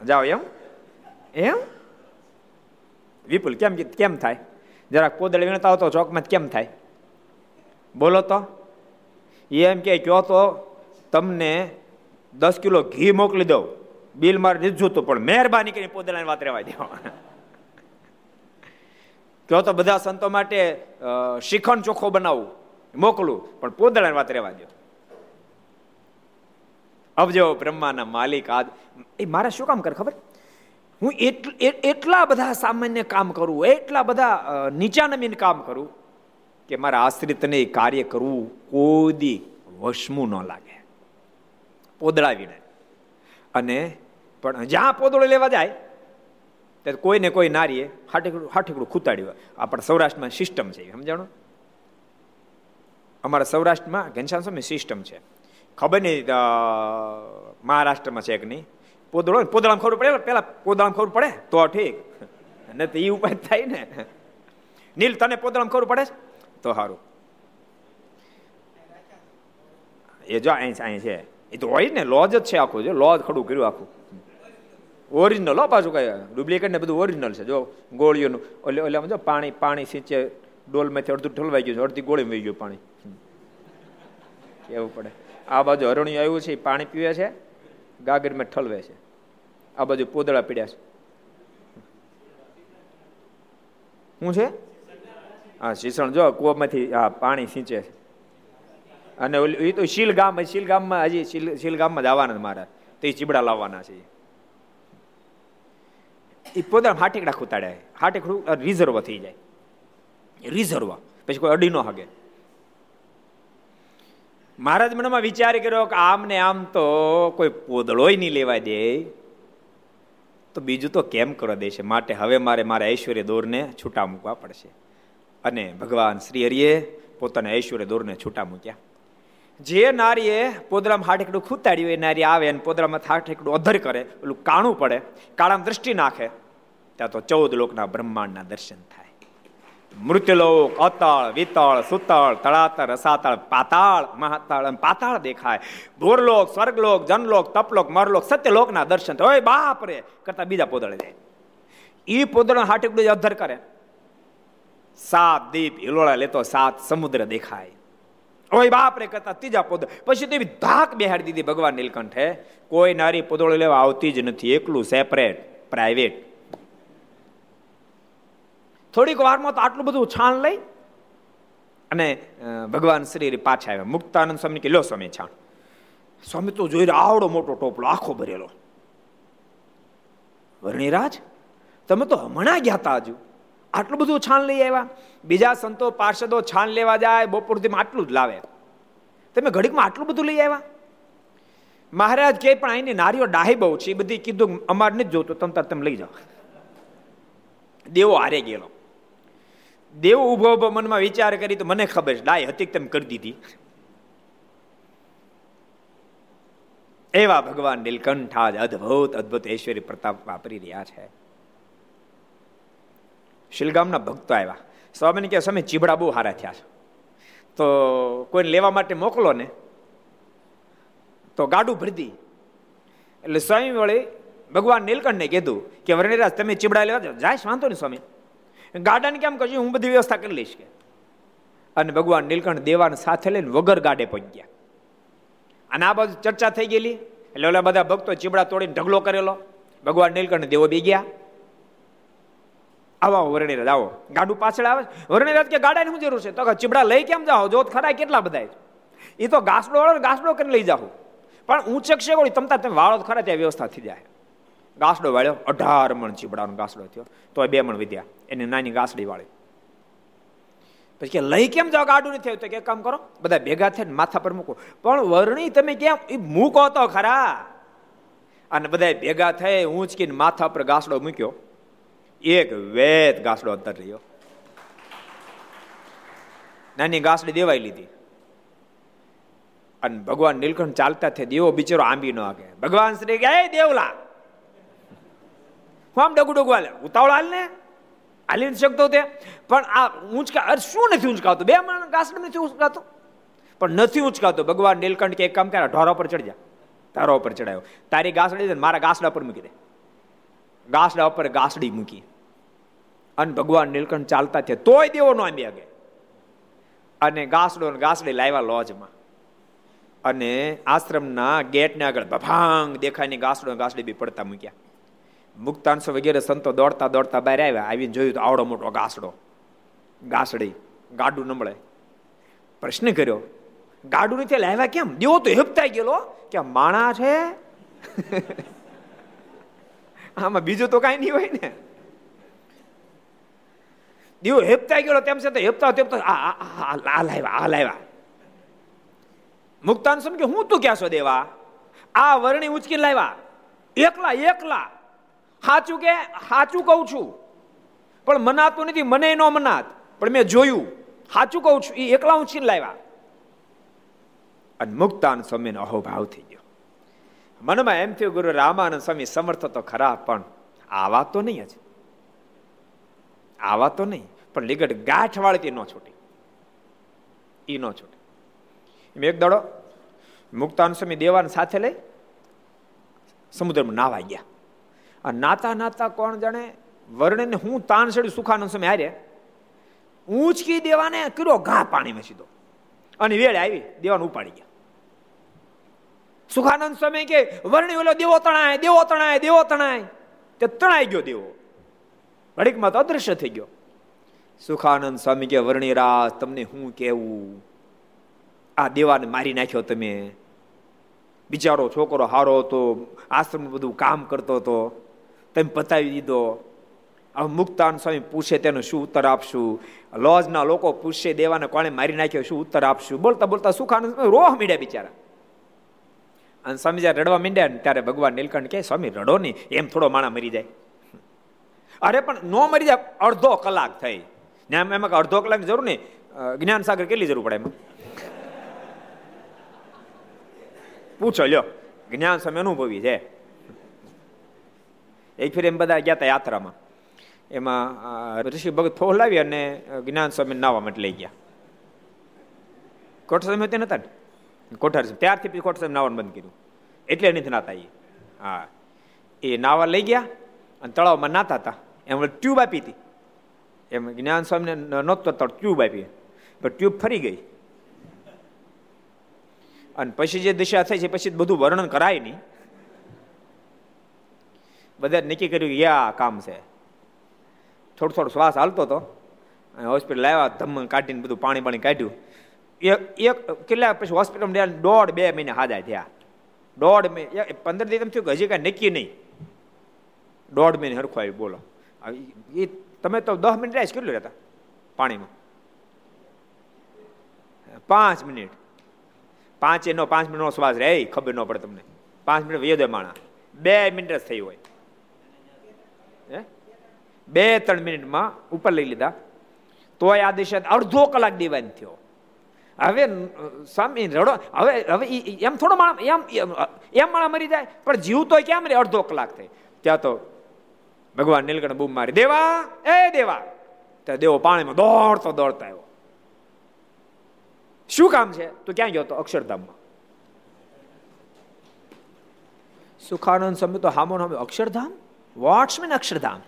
જાઓ એમ? એમ? વિપુલ, કેમ કેમ થાય? જરાક પોદળ વીણતા હો તો ચોકમાં કેમ થાય? બોલો તો. એમ કે કહો તો, તમને દસ કિલો ઘી મોકલી દઉં. બિલ મારે દીધું હતું પણ મહેરબાની કરીને પોદળાની વાત રહેવા દો કહો તો બધા સંતો માટે શિખંડ ચોખ્ખો બનાવું, મોકલું, પણ પોદળાની વાત રહેવા દો અબજો બ્રહ્માના માલિક આદ. એ મારે શું કામ કરે ખબર? હું એટલા બધા સામાન્ય કામ કરું, એટલા બધા નીચા નમીન કામ કરું કે મારા આશ્રિતને કાર્ય કરવું કોદી વશમું ન લાગે. પોદળાવીને અને પણ જ્યાં પોદળો લેવા જાય ત્યારે કોઈને કોઈ નારીએ હાઠીકડું હાઠીકડું ખૂતાડ્યું આપણા સૌરાષ્ટ્રમાં સિસ્ટમ છે, સમજાણો? અમારા સૌરાષ્ટ્રમાં ઘનશ્યામ સ્વામી સિસ્ટમ છે. ખબર નહીં મહારાષ્ટ્રમાં છે કે નહીં? પોદળો પોદળામાં ખબર પડે? પેલા પોદળામાં ખબર પડે? તો ઠીક. ને તો એ ઉપાય થાય ને. નીલ, તને પોદળામાં ખબર પડે તો સારું એ જો અહીં અહીં છે. એ તો હોય ને, લોજ જ છે આખું, જો લોજ ખડું કર્યું આખું. ઓરિજિનલ હો, પાછું કઈ ડુપ્લિકેટ ને બધું ઓરિજિનલ છે. જો ગોળીઓનું એટલે ઓલે જો પાણી પાણી સિંચે, ડોલમાંથી અડધું ઠલવાઈ ગયું છે, અડધી ગોળી વહી ગયું પાણી. કેવું પડે? આ બાજુ અરણ્યું આવ્યું છે પાણી પીવે છે, ગાગરમાં ઠલવે છે. આ બાજુ પોદળા પીડ્યા છે. શું છે? હા શીસણ જો, કૂવામાંથી, હા, પાણી સિંચે છે. અને એ તો શીલ ગામ શીલ ગામમાં હજી શીલ શીલ ગામમાં જ આવવાના મારા. તો એ ચીબડા લાવવાના છે. એ પોતા હાટેકડા ખૂતાડે. હાટેકડું રિઝર્વ થઈ જાય. રિઝર્વ. પછી કોઈ અડી ન હગે. મહારાજ મનમાં વિચાર કર્યો કે આમ ને આમ તો કોઈ પોદળોય નહીં લેવા દે. તો બીજું તો કેમ કરવા દેશે? માટે હવે મારે મારા ઐશ્વર્ય દોરને છૂટા મૂકવા પડશે. અને ભગવાન શ્રી હરિએ પોતાના ઐશ્વર્ય દોરને છૂટા મૂક્યા. જે નારીએ પોદરામાં હાઠેકડું ખૂતાડ્યું એ નારી આવે અને પોદરામાં હાઠેકડું અધર કરે પેલું કાણું પડે, કાળામાં દ્રષ્ટિ નાખે, ત્યાં તો ચૌદ લોકના બ્રહ્માંડના દર્શન થાય. મૃત્યુલોક, અતળ, વિતળ, સુતળ તળાતળ રસાતળ, પાતાળ, મહાતાળ પાતાળ દેખાય. ભૂરલોક, સ્વર્ગલોક, જનલોક, તપલોક, મરલોક, સત્યલોકના દર્શન ઓય બાપ રે કરતા બીજા પોદળે જાય. એ પોદળ હાટી અધર કરે. સાત દીપ હિલોળા લેતો, સાત સમુદ્ર દેખાય. ઓય બાપ રે કરતા ત્રીજા પોદ પછી તેવી ધાક બેહાડી દીધી ભગવાન નીલકંઠે. કોઈ નારી પોદળો લેવા આવતી જ નથી. એકલું સેપરેટ પ્રાઇવેટ થોડીક વારમાં તો આટલું બધું છાણ લઈ અને ભગવાન શ્રી પાછા આવ્યા. મુક્તાનંદ સ્વામી કે, લો સ્વામી, છાણ. સ્વામી, તો જોઈ આવડો મોટો ટોપલો, આખો ભરેલો. વર્ણિરાજ, તમે તો હમણાં ગયા હતા હજુ. આટલું બધું છાણ લઈ આવ્યા? બીજા સંતો, પાર્ષદો છાણ લેવા જાય બપોર આટલું જ લાવે. તમે ઘડીકમાં આટલું બધું લઈ આવ્યા? મહારાજ કે, પણ અહીંની નારીઓ ડાહી બહુ છે. એ બધી કીધું, અમારે નથી જોતું. તમે તમે લઈ જાઓ. દેવો હારે ગયેલો. દેવ ઊભો ઊભો મનમાં વિચાર કરી તો મને ખબર છે ડાય હતી તેમ કરી દીધી. એવા ભગવાન નીલકંઠ આજ અદભુત અદભુત ઐશ્વર્ય પ્રતાપ વાપરી રહ્યા છે. શિલગામના ભક્તો આવ્યા. સ્વામીને કહે સ્વામી, ચીબડા બહુ હારા થયા છે. તો કોઈને લેવા માટે મોકલો ને, તો ગાડું ભરતી એટલે સ્વામી વળી ભગવાન નીલકંઠને કીધું કે વર્ણિરાજ, તમે ચીબડા લેવા જાય વાંધો ને સ્વામી. ગાડાને કેમ કરજો હું બધી વ્યવસ્થા કરી લઈશ કે. અને ભગવાન નીલકંઠ દેવાને સાથે લઈને વગર ગાડે પહોંચ્યા. અને આ બાજુ ચર્ચા થઈ ગયેલી. એટલે ઓલા બધા ભક્તો ચીબડા તોડીને ઢગલો કરેલો. ભગવાન નીલકંઠ દેવો બી ગયા. આવો વર્ણિરાજ, આવો. ગાડું પાછળ આવે વર્ણિરાજ કે ગાડાની શું જરૂર છે? તો ચીબડા લઈ કેમ જાઓ? જોત ખરા કેટલા બધા એ તો ઘાસડો વાળો ઘાસડો કરીને લઈ જાઓ. પણ ઊંચક છે વળી તમતા તમે વાળો ખરા ત્યાં વ્યવસ્થા થઈ જાય. ગાસડો વાળ્યો, અઢાર મણ ચીબડાનો ગાસડો થયો. તો બે મણ વિદ્યા એની નાની ગાસડી વાળી. પછી કે, લઈ કેમ જાઓ? ગાડું નથી થયું તો કે, કામ કરો. બધા ભેગા થઈને માથા પર મૂકો. પણ વરણી તમે કેમ? એ મૂકો તો ખરા. અને બધા ભેગા થઈ ઊંચકીને માથા પર ગાસડો મૂક્યો. એક વેત ગાસડો અંતર રહ્યો. નાની ગાસડી દેવાઈ લીધી. અને ભગવાન નીલકંઠ ચાલતા થયા. દેવો બિચારો આંબી ન આગે ભગવાન શ્રી ગયા દેવલા હું આમ ડગુ ડગુ હાલે. ઉતાવળ હાલ ને? હાલી નથી શકતો તે. પણ આ ઊંચકા અરે શું નથી ઊંચકાવતો બે માણસ ઘાસડ નથી ઊંચકાતો? પણ નથી ઊંચકાતો. ભગવાન નીલકંઠ કે એક કામ કરે ઢોરા પર ચડી જા. તારા ઉપર ચડાયો તારી ગાસડી છે મારા ગાસડા પર મૂકી દે. ગાસડા ઉપર ગાસડી મૂકી. અને ભગવાન નીલકંઠ ચાલતા છે તોય દેવો નો આંબી આગે. અને ગાસડો ગાસડી લાવ્યા લોજમાં. અને આશ્રમના ગેટને આગળ ભભાંગ દેખાય ને ગાસડો ગાસડી બી પડતા મૂક્યા. મુક્તાંશ વગેરે સંતો દોડતા દોડતા બહાર આવ્યા, આવીને જોયું તો આવડો મોટો ઘાસડો ઘાસડી ગાડું નમળે પ્રશ્ન કર્યો, ગાડું નથી લાવ્યા કેમ? દેવો તો હેપતાઈ ગયેલો, કે માણા છે? આમાં બીજું તો કાંઈ નહીં હોય ને. દેવો હેપતાઈ ગયેલો, તેમ છે તો હેપતા હેપતા આ લાવ્યા આ લાવ્યા. મુક્તાન કે, હું તું ક્યાં છો દેવા? આ વર્ણી ઉચકી લાવ્યા. એકલા એકલા. સાચું કે સાચું કહું છું. પણ મનાતું નથી, મને ન મનાત. પણ મેં જોયું. સાચું કહું છું. એ એકલા ઊંચી લાવ્યા. અને મુક્તાન સ્વામીનો અહોભાવ થઈ ગયો. મનમાં એમ થયું, ગુરુ રામાનંદ સ્વામી સમર્થ તો ખરા, પણ આવા તો નહીં જ આવા તો નહીં, પણ લીગડ ગાંઠ વાળતી ન છૂટી. એ ન છૂટી. એક દડો મુક્તાન સ્વામી દેવાન સાથે લઈ સમુદ્રમાં નાવા ગયા. નાતા નાતા કોણ જાણે? વર્ણને હું તાણ સડી સુખાનંદ સમય હારે, ઊંચકી દેવાને કર્યો ઘા પાણીમાં સીધો. અને વેળ આવી દેવાને ઉપાડી ગયા. સુખાનંદ સ્વામી કે, વર્ણી ઓલો દેવો તણાય દેવો તણાય દેવો તણાય. તે તણાઈ ગયો દેવો. વડીકમાં તો અદૃશ્ય થઈ ગયો. સુખાનંદ સ્વામી કે વર્ણિરાજ તમને હું કેવું? આ દેવાને મારી નાખ્યો તમે. બિચારો છોકરો હારો હતો આશ્રમ બધું કામ કરતો હતો. તમે પતાવી દીધો. હવે મુક્તાન સ્વામી પૂછે તેનો શું ઉત્તર આપશું? લોજના લોકો પૂછશે દેવાને કોણે મારી નાખ્યો? શું ઉત્તર આપશું? બોલતા બોલતા સુખાનંદ રોહ મીડ્યા બિચારા. અને સ્વામી જ્યારે રડવા મીંડ્યા ને ત્યારે ભગવાન નીલકંઠ કહે, સ્વામી, રડો નહીં, એમ થોડો માણા મરી જાય. અરે, પણ નો મરી જાય, અડધો કલાક થઈ. ને એમાં અડધો કલાક જરૂર નહીં. જ્ઞાન સાગર કેટલી જરૂર પડે એમાં? પૂછો, લ્યો. જ્ઞાન સ્વામી અનુભવી છે. એક ફેર એમ બધા ગયા હતા યાત્રામાં. એમાં ઋષિ ભગત ફોહલાવી અને જ્ઞાન સ્વામી નાવા માટે લઈ ગયા. કોઠા સ્વામી તે નતા કોઠાર ત્યારથી પછી કોઠા સ્વામી નાવાનું બંધ કર્યું. એટલે નથી નાતા એ. હા. એ નાવા લઈ ગયા અને તળાવમાં નાતા હતા એમ ટ્યુબ આપી હતી. એમ જ્ઞાન સ્વામીને નહોતો ટ્યુબ આપી. પણ ટ્યુબ ફરી ગઈ. અને પછી જે દિશા થઈ છે, પછી બધું વર્ણન કરાય નહીં. બધા નક્કી કર્યું કે આ કામ છે. થોડો થોડો શ્વાસ હાલતો હતો. હોસ્પિટલ આવ્યા ધમ કાઢીને બધું પાણી પાણી કાઢ્યું. એક એક, કેટલા પછી હોસ્પિટલમાં દોઢ બે મહિને હાજા થયા. દોઢ મહિને પંદર દિવસ એમ થયું કે હજી કાંઈ નક્કી નહીં. દોઢ મહિને હરખો આવી બોલો. એ તમે તો દસ મિનિટ રાઈસ કેટલું રહેતા પાણીમાં. પાંચ મિનિટ. પાંચે નો, પાંચ મિનિટનો શ્વાસ રહે ખબર ન પડે તમને. પાંચ મિનિટ વેદે માણા બે મિનિટ જ થઈ હોય. બે ત્રણ મિનિટમાં ઉપર લઈ લીધા. તોય આ દિશા અડધો કલાક દિવાન થયો. હવે સ્વામી રડો. હવે હવે એમ થોડો માણસ, એમ એમ માણસ મરી જાય, પણ જીવ તો કેમ રે અડધો કલાક થઈ ત્યાં તો ભગવાન નીલકંઠ બૂમ મારી, દેવા, એ દેવા! ત્યાં દેવો પાણીમાં દોડતો દોડતો આવ્યો. શું કામ છે? તું ક્યાં ગયો તો? અક્ષરધામમાં. સુખાનંદ સમય તો હામો હામે, અક્ષરધામ? વોટ્સ મીન અક્ષરધામ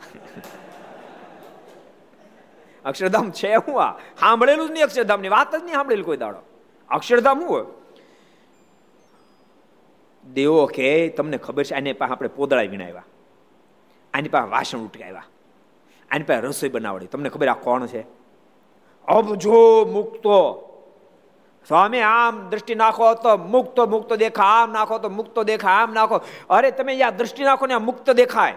અક્ષરધામ છે હું આ સાંભળેલું જ નહીં અક્ષરધામની વાત જ નહીં સાંભળેલું કોઈ દાડો. અક્ષરધામ હું દેવો કે, તમને ખબર છે, આની પાસે આપણે પોદળા વિણાવ્યા. આની પાસે વાસણ ઉટકાવ્યા. આની પાસે રસોઈ બનાવડી. તમને ખબર આ કોણ છે? અબજો મુક્તો. સ્વામી, આમ દ્રષ્ટિ નાખો તો મુક્ત મુક્ત દેખા, આમ નાખો તો મુક્ત દેખા, આમ નાખો. અરે, તમે યા દ્રષ્ટિ નાખો ને આ મુક્ત દેખાય.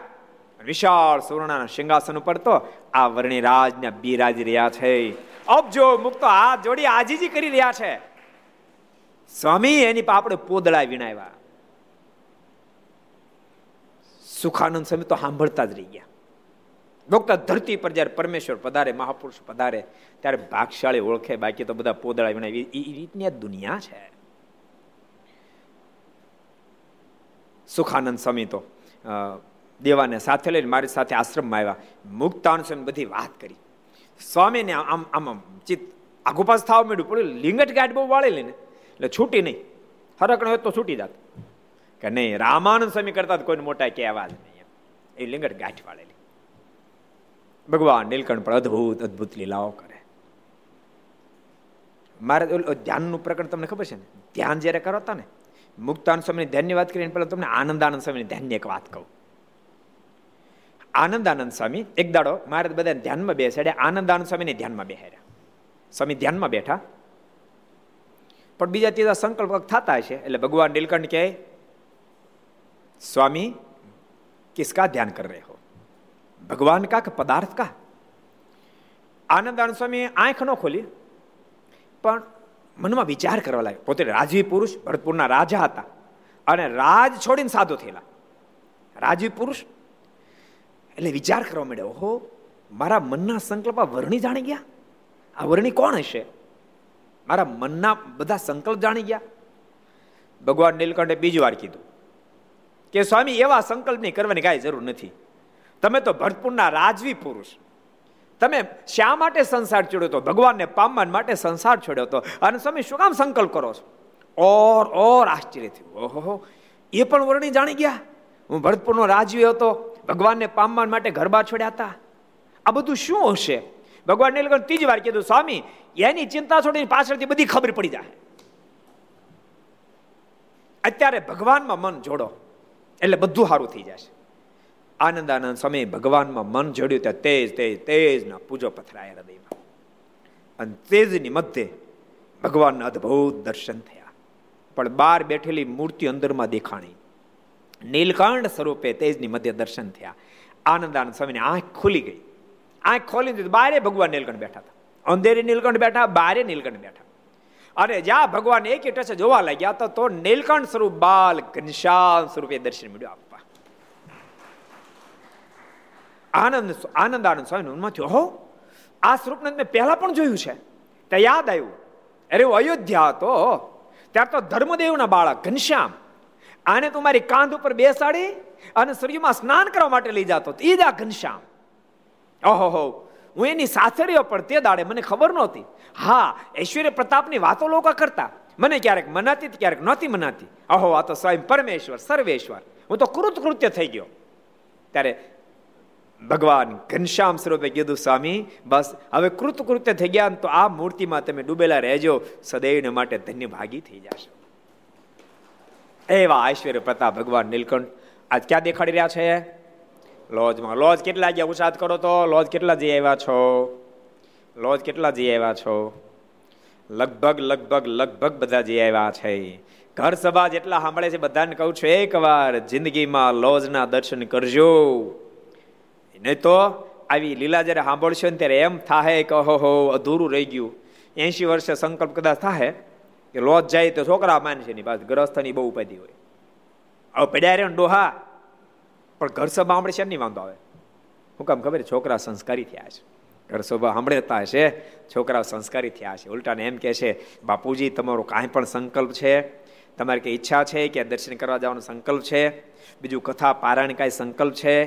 વિશાળ સુવર્ણના સિંહાસન ઉપર તો આ વર્ણિરાજને બિરાજી રહ્યા છે. અબજો મુક્ત હાથ જોડી આજીજી કરી રહ્યા છે. સ્વામી એની પર આપણે પોદળા વિણાવ્યા સુખાનંદ સ્વામી તો સાંભળતા જ રહી ગયા. ડોક્ટર ધરતી પર જયારે પરમેશ્વર પધારે, મહાપુરુષ પધારે, ત્યારે ભાગશાળી ઓળખે, બાકી તો બધા પોદળા વિણાવી એ રીતની આ દુનિયા છે. સુખાનંદ સ્વામી તો દેવાને સાથે લઈને મારી સાથે આશ્રમમાં આવ્યા. સ્વામી બધી વાત કરી. સ્વામીને આમ આમ ચિત્ત આગુપાસ થવા માંડ્યું પણ લિંગટ ગાઢ બહુ વાળેલી ને. એટલે છૂટી નહીં. હરકણ હોય તો છૂટી જાત. કે નહીં, રામાનંદ સ્વામી કરતા કોઈને મોટા કહેવા જ નહીં એ લિંગટ ગાંઠ વાળેલી. ભગવાન નીલકંઠ પણ અદભુત અદભુત લીલાઓ કરે. મારે ધ્યાનનું પ્રકરણ તમને ખબર છે ને? ધ્યાન જ્યારે કરો હતા ને મુક્તાન સ્વામીની ધ્યાનની વાત કરીને પહેલાં તમને આનંદાનંદ સ્વામીની ધ્યાનની એક વાત કહું. આનંદાનંદ સ્વામી, એક દાડો મારે બધાને ધ્યાનમાં બેસાડ્યા આનંદ સ્વામીને ધ્યાનમાં બેહાડ્યા સ્વામી ધ્યાનમાં બેઠા. પણ બીજા ત્રીજા સંકલ્પ થતા છે એટલે ભગવાન નીલકંઠ કહે, સ્વામી, કિસકા ધ્યાન કર રહે હો? ભગવાન કા કે પદાર્થ કા? આનંદ આનંદ સ્વામી આંખ ન ખોલી, પણ મનમાં વિચાર કરવા લાગ્યો. પોતે રાજવી પુરુષ, ભરતપુરના રાજા હતા. અને રાજ છોડીને સાધુ થયેલા. રાજવી પુરુષ એટલે વિચાર કરવા માંડ્યો ઓહો, મારા મનના સંકલ્પ વર્ણી જાણી ગયા? આ વર્ણી કોણ હશે? મારા મનના બધા સંકલ્પ જાણી ગયા? ભગવાન નીલકંઠે બીજી વાર કીધું કે, સ્વામી, એવા સંકલ્પ નહીં કરવાની કાંઈ જરૂર નથી. તમે તો ભરતપુરના રાજવી પુરુષ. તમે શા માટે સંસાર છોડ્યો હતો ભગવાનને પામવા માટે સંસાર છોડ્યો હતો અને સ્વામી, શું કામ સંકલ્પ કરો છો? ઓર ઓર આશ્ચર્ય થયું. ઓહો, એ પણ વર્ણી જાણી ગયા? હું ભરતપુરનો રાજવી હતો. ભગવાનને પામવા માટે ગરબા છોડ્યા હતા. આ બધું શું હશે? ભગવાન લગન ત્રીજી વાર કીધું, સ્વામી, એની ચિંતા છોડીને પાછળથી બધી ખબર પડી જાય. અત્યારે ભગવાનમાં મન જોડો, એટલે બધું સારું થઈ જશે. આનંદ આનંદ સમય ભગવાનમાં મન જોડ્યું ત્યાં તેજ તેજ, તેજના પૂજો પથરાયા હૃદયમાં. અને તેજની મધ્યે ભગવાનના અદભુત દર્શન થયા. પણ બહાર બેઠેલી મૂર્તિ અંદરમાં દેખાણી. નીલકંઠ સ્વરૂપે તેજની મધ્ય દર્શન થયા. આનંદ આનંદ સ્વામીની આંખ ખુલી ગઈ. આંખ ખોલી દીધી બારે ભગવાન નીલકંઠ બેઠા હતા. અંધેરી નીલકંઠ બેઠા, બારે નીલકંઠ બેઠા. અને જ્યાં ભગવાન એક ટચે જોવા લાગ્યા, તો તો નીલકંઠ સ્વરૂપ બાલ ઘનશ્યામ સ્વરૂપે દર્શન મળ્યું આપવા. આનંદ આનંદ આનંદ સ્વામી મનમાં થયો હો આ સ્વરૂપને મેં પહેલા પણ જોયું છે? ત્યાં યાદ આવ્યું. અરે અયોધ્યા હતો ત્યાર તો ધર્મદેવના બાળક ઘનશ્યામ આને તું મારી કાંધ ઉપર બેસાડી અને સૂર્યમાં સ્નાન કરવા માટે લઈ જતો. એ જ આ ઘનશ્યામ. ઓહો હું એની સાથે રહ્યો પણ તે દાડે મને ખબર નહોતી. હા, ઐશ્વર્ય પ્રતાપની વાતો લોકો કરતા. મને ક્યારેક મનાતી ક્યારેક નહોતી મનાતી. અહો આ તો સ્વયં પરમેશ્વર, સર્વેશ્વર. હું તો કૃત કૃત્ય થઈ ગયો. ત્યારે ભગવાન ઘનશ્યામ સ્વરૂપે કીધું, સ્વામી, બસ, હવે કૃત કૃત્ય થઈ ગયા તો આ મૂર્તિમાં તમે ડૂબેલા રહેજો. સદૈવને માટે ધન્ય ભાગી થઈ જશો. એવા ઐશ્વર્ય પ્રતાપ ભગવાન નીલકંઠ આજ ક્યાં દેખાડી રહ્યા છે? લોજમાં. લોજ કેટલા ગયા ઉષાદ કરો તો? લોજ કેટલા જઈ આવ્યા છો? લોજ કેટલા જઈ આવ્યા છો? લગભગ લગભગ લગભગ બધા જઈ આવ્યા છે. ઘર સભા જેટલા સાંભળે છે બધાને કહું છું એકવાર જિંદગીમાં લોજના દર્શન કરજો. નહીં તો આવી લીલા જ્યારે સાંભળશો ને ત્યારે એમ થાય કે હો અધૂરું રહી ગયું. એંશી વર્ષે સંકલ્પ કદાચ થાય કે લોજ જાય તો છોકરા માનશે ની પાછું ગ્રસ્થની બહુ ઉપાધિ હોય. હવે પડ્યા રે ડોહા, પણ ઘર સભા સાંભળે છે નહીં, વાંધો આવે. હું કામ ખબર છોકરા સંસ્કારી થયા છે. ઘર સભા સાંભળતા હશે, છોકરાઓ સંસ્કારી થયા છે. ઉલટાને એમ કે છે, બાપુજી, તમારો કાંઈ પણ સંકલ્પ છે? તમારી કંઈ ઈચ્છા છે કે દર્શન કરવા જવાનો સંકલ્પ છે? બીજું કથા પારાયણ કાંઈ સંકલ્પ છે?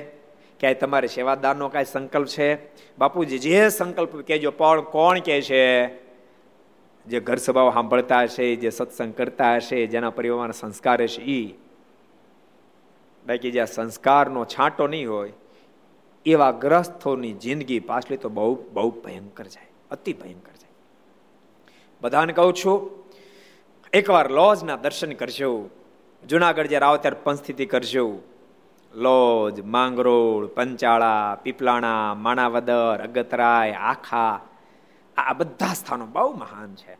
ક્યાંય તમારે સેવાદારનો કાંઈ સંકલ્પ છે? બાપુજી, જે સંકલ્પ કહેજો, પણ કોણ કે છે? જે ઘર સભાઓ સાંભળતા હશે, જે સત્સંગ કરતા હશે, જેના પરિવારના સંસ્કાર હશે એ બાકી જ્યાં સંસ્કારનો છાંટો નહીં હોય, એવા ગ્રસ્થોની જિંદગી પાછલી તો બહુ બહુ ભયંકર જાય, અતિ ભયંકર જાય. બધાને કહું છું, એકવાર લોજના દર્શન કરજો, જુનાગઢ જ્યારે આવો ત્યારે પંચસ્થિતિ કરજો. લોજ, માંગરોળ, પંચાળા, પીપલાણા, માણાવદર, અગતરાય, આખા આ બધા સ્થાનો બહુ મહાન છે.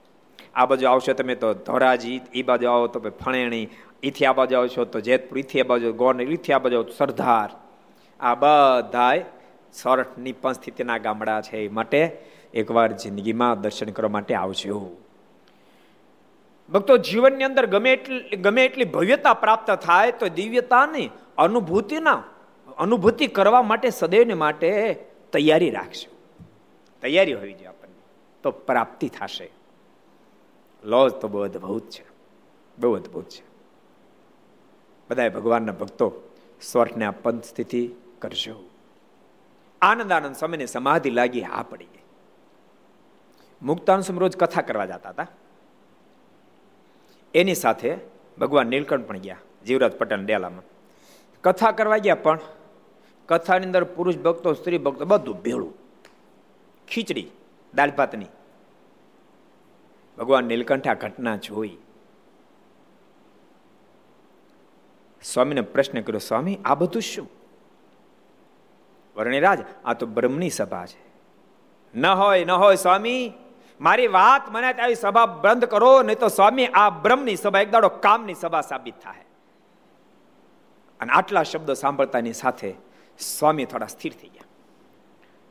આ બાજુ આવશો તમે તો ધોરાજી એ બાજુ આવો તો ફણેણી ઇથી આ બાજુ આવશો તો જેતપુર ઇથી આ બાજુ ગોર ઇથી આ બાજુ સરદાર. આ બધાય સોરઠની પણ સ્થિતિના ગામડા છે એ માટે એકવાર જિંદગીમાં દર્શન કરવા માટે આવજો. ભક્તો, જીવનની અંદર ગમે એટલી ગમે એટલી ભવ્યતા પ્રાપ્ત થાય તો દિવ્યતાની અનુભૂતિના, અનુભૂતિ કરવા માટે સદૈવને માટે તૈયારી રાખજો. તૈયારી હોવી જોઈએ તો પ્રાપ્તિ થશે. લોજ તો બહુ અદભુત છે. બહુ અદભુત છે. બધા ભગવાનના ભક્તો સ્વર્ગને આ પંથ સ્થિતિ કરજો. આનંદ આનંદ સમયને સમાધિ લાગી હા પડી ગઈ. મુક્તાન રોજ કથા કરવા જતા હતા. એની સાથે ભગવાન નીલકંઠ પણ ગયા, જીવરાજ પટેલ ડેલામાં. કથા કરવા ગયા પણ કથાની અંદર પુરુષ ભક્તો, સ્ત્રી ભક્તો બધું ભેળું. ખીચડી દાળ ભાતની ભગવાન નીલકંઠ આ ઘટના જોઈ. સ્વામીને પ્રશ્ન કર્યો, સ્વામી, આ બધું શું? વર્ણિરાજ આ તો બ્રહ્મની સભા છે. ન હોય ન હોય સ્વામી. મારી વાત મને આવી સભા બંધ કરો, નહીં તો સ્વામી, આ બ્રહ્મની સભા એક દાડો કામની સભા સાબિત થાય. અને આટલા શબ્દો સાંભળતાની સાથે સ્વામી થોડા સ્થિર થઈ ગયા.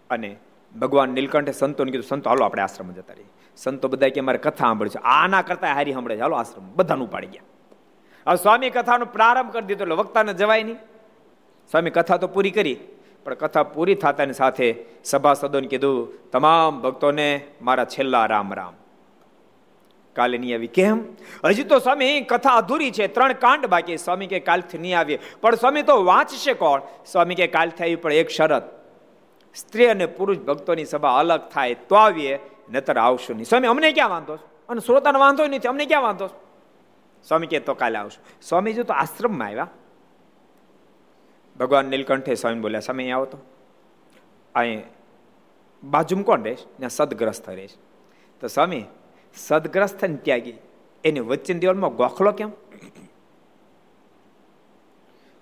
અને ભગવાન નીલકંઠે સંતોને કીધું, સંતો, હાલો આપણે આશ્રમ જતા રહીએ. સંતો બધા કે, મારે કથા સાંભળે છે. આના કરતા હારી સાંભળે છે. હાલો આશ્રમ બધાનું ઉપાડી ગયા. હવે સ્વામી કથાનો પ્રારંભ કરી દીધો, એટલે વક્તાને જવાય નહીં. સ્વામી કથા તો પૂરી કરી, પણ કથા પૂરી થતાની સાથે સભાસદોને કીધું, તમામ ભક્તોને મારા છેલ્લા રામ રામ. કાલે નહીં આવી. કેમ? હજી તો સ્વામી કથા અધૂરી છે. ત્રણ કાંડ બાકી. સ્વામી કે, કાલથી નહીં આવીએ. પણ સ્વામી તો વાંચશે કોણ? સ્વામી કે, કાલથી આવી, પણ એક શરત. સ્ત્રી અને પુરુષ ભક્તોની સભા અલગ થાય તો આવીએ નતર આવશું નહીં. સ્વામી, અમને ક્યાં વાંધો અને શ્રોતાને વાંધો નથી, અમને ક્યાં વાંધો સ્વામી કે તો કાલે આવશું. સ્વામીજી તો આશ્રમમાં આવ્યા. ભગવાન નીલકંઠે સ્વામી બોલ્યા, સ્વામી આવો તો. અહીં બાજુમાં કોણ રહેશ ત્યાં સદગ્રસ્ત રહેશ તો સ્વામી સદગ્રસ્ત ને ત્યાગી એની વચ્ચે દિવાલમાં ગોખલો કેમ?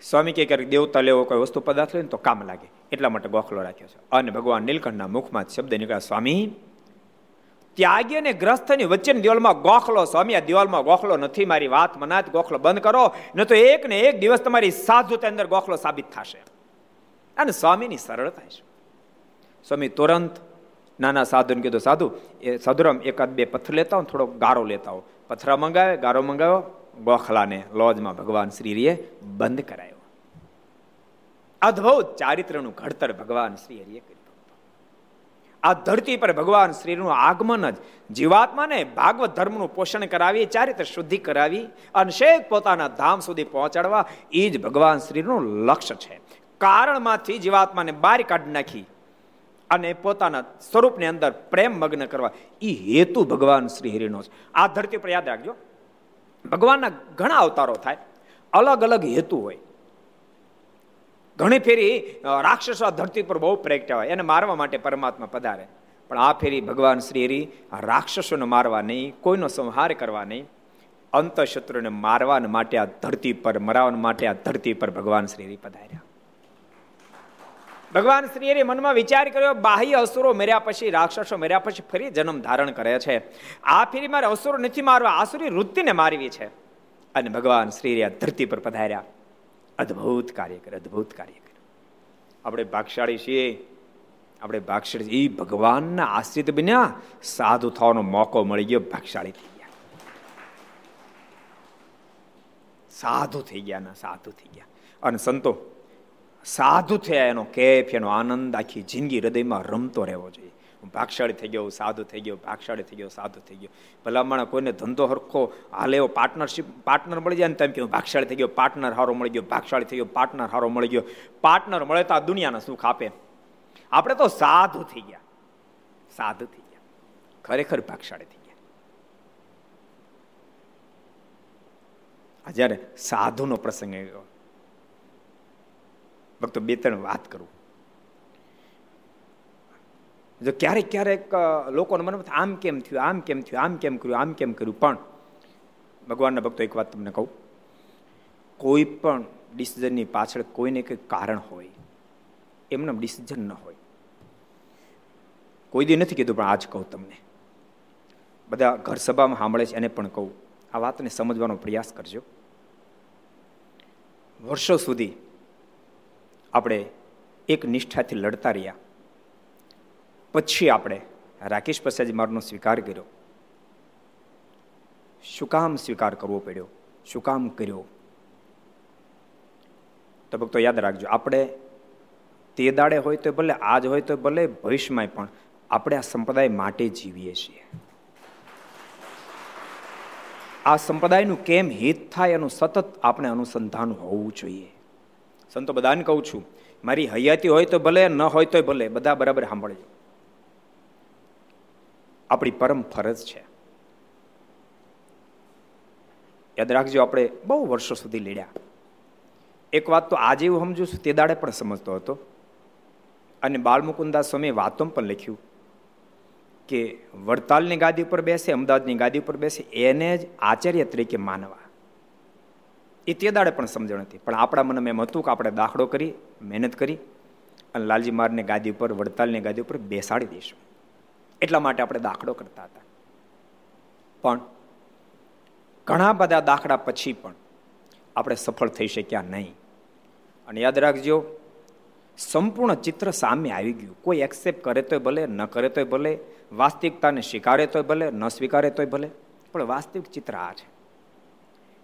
સ્વામી કે ક્યારેક દેવતા લેવો કોઈ વસ્તુ પદાર્થ લે તો કામ લાગે. એટલા માટે ગોખલો રાખ્યો છે. અને ભગવાન નીલકંઠના મુખમાં શબ્દ નીકળ્યા, સ્વામી, ત્યાગી અને ગ્રસ્થની વચ્ચેની દિવાલમાં ગોખલો, સ્વામી, આ દિવાલમાં ગોખલો નથી. મારી વાત મનાત, ગોખલો બંધ કરો. ન તો એક ને એક દિવસ તમારી સાધુતા અંદર ગોખલો સાબિત થશે. અને સ્વામીની સરળતા છે. સ્વામી તુરંત નાના સાધુને કીધું, સાધુ, એ સાધુરામ, એકાદ બે પથ્થર લેતા હો થોડો ગારો લેતા હો પથરા મંગાવે ગારો મંગાવ્યો, ગોખલાને લોજમાં ભગવાન શ્રીએ બંધ કરાયો. અદ્ભુત ચારિત્રનું ઘડતર ભગવાન શ્રી હરિએ કર્યું. આ ધરતી પર ભગવાન શ્રીનું આગમન જ જીવાત્માને ભાગવત ધર્મનું પોષણ કરાવી, ચારિત્ર શુદ્ધિ કરાવી અને શેખ પોતાના ધામ સુધી પહોંચાડવા, એ જ ભગવાન શ્રીનું લક્ષ્ય છે. કારણમાંથી જીવાત્માને બહાર કાઢી નાખી અને પોતાના સ્વરૂપની અંદર પ્રેમ મગ્ન કરવા, એ હેતુ ભગવાન શ્રી હરિનો છે. આ ધરતી પર યાદ રાખજો. ભગવાનના ઘણા અવતારો થાય. અલગ અલગ હેતુ હોય. ઘણી ફેરી રાક્ષસો ધરતી પર બહુ પ્રગટ્યા હોય, એને મારવા માટે પરમાત્મા પધારે. પણ આ ફેરી ભગવાન શ્રી હરિ રાક્ષસોને મારવા નહીં, કોઈનો સંહાર કરવા નહીં. અંતઃશત્રુને મારવા માટે આ ધરતી પર મરાવવા માટે આ ધરતી પર ભગવાન શ્રી હરિ પધાર્યા. ભગવાન શ્રી હરિ મનમાં વિચાર કર્યો, બાહ્ય અસુરો મર્યા પછી, રાક્ષસો મર્યા પછી ફરી જન્મ ધારણ કરે છે. આ ફેરી મારે અસુરો નથી મારવા આસુરી વૃત્તિને મારવી છે. અને ભગવાન શ્રી આ ધરતી પર પધાર્યા. અદ્ભુત કાર્ય કરે, અદ્ભુત કાર્ય કરે. આપણે ભાગશાળી છીએ, આપણે ભાગશાળી એ ભગવાનના આશ્રિત બન્યા સાધુ થવાનો મોકો મળી ગયો, ભાગશાળી થઈ ગયા. સાધુ થઈ ગયા ના, સાધુ થઈ ગયા. અને સંતો, સાધુ થયા એનો કેફ, એનો આનંદ, આખી જિંદગી હૃદયમાં રમતો રહેવો જોઈએ. હું ભાગશાળી થઈ ગયો, સાધુ થઈ ગયો, ભાગશાળી થઈ ગયો, સાધુ થઈ ગયો. ભલામણ કોઈને ધંધો હરખો હાલે એવો પાર્ટનરશિપ પાર્ટનર મળી જાય ને તેમ કે ભાગશાળી થઈ ગયો પાર્ટનર હારો મળી ગયો, ભાગશાળી થઈ ગયો પાર્ટનર હારો મળી ગયો. પાર્ટનર મળે તો આ દુનિયાના સુખ આપે. આપણે તો સાધુ થઈ ગયા. સાધુ થઈ ગયા. ખરેખર ભાગશાળી થઈ ગયા. જ્યારે સાધુનો પ્રસંગ આવ્યો ફક્ત બે ત્રણ વાત કરું. જો ક્યારેક ક્યારેક લોકોને મને આમ કેમ થયું, આમ કેમ થયું, આમ કેમ કર્યું, આમ કેમ કર્યું. પણ ભગવાનના ભક્તો એક વાત તમને કહું. કોઈ પણ ડિસિઝનની પાછળ કોઈને કંઈક કારણ હોય એમને ડિસિઝન ન હોય. કોઈ દી નથી કીધું, પણ આજ કહું તમને. બધા ઘર સભામાં સાંભળે છે, એને પણ કહું. આ વાતને સમજવાનો પ્રયાસ કરજો. વર્ષો સુધી આપણે એક નિષ્ઠાથી લડતા રહ્યા. પછી આપણે રાકેશ પ્રસાદજી મારનો સ્વીકાર કર્યો. શું કામ સ્વીકાર કરવો પડ્યો? શું કામ કર્યો? તો ભક્તો યાદ રાખજો, આપણે તે દાડે હોય તો ભલે, આજ હોય તો ભલે ભવિષ્યમાં પણ આપણે આ સંપ્રદાય માટે જીવીએ છીએ. આ સંપ્રદાયનું કેમ હિત થાય એનું સતત આપણે અનુસંધાન હોવું જોઈએ. સંતો બધાને કહું છું, મારી હયાતી હોય તો ભલે, ન હોય તો ભલે, બધા બરાબર સાંભળજો. આપણી પરમ ફરજ છે. યાદ રાખજો, આપણે બહુ વર્ષો સુધી લડ્યા. એક વાત તો આજે હું સમજુ છું, તે દાડે પણ સમજતો હતો. અને બાલમુકુદાસ સ્વામીએ વાતો પણ લખ્યું કે વડતાલની ગાદી ઉપર બેસે, અમદાવાદની ગાદી ઉપર બેસે, એને જ આચાર્ય તરીકે માનવા. એ તે દાડે પણ સમજણ હતી. પણ આપણા મનમાં એમ હતું કે આપણે દાખલો કરી, મહેનત કરી અને લાલજી મારને ગાદી ઉપર, વડતાલની ગાદી ઉપર બેસાડી દઈશું. એટલા માટે આપણે દાખલો કરતા હતા. પણ ઘણા બધા દાખલા પછી પણ આપણે સફળ થઈ શક્યા નહીં. અને યાદ રાખજો, સંપૂર્ણ ચિત્ર સામે આવી ગયું. કોઈ એક્સેપ્ટ કરે તોય ભલે, ન કરે તોય ભલે, વાસ્તવિકતાને સ્વીકારે તોય ભલે, ન સ્વીકારે તોય ભલે, પણ વાસ્તવિક ચિત્ર આ છે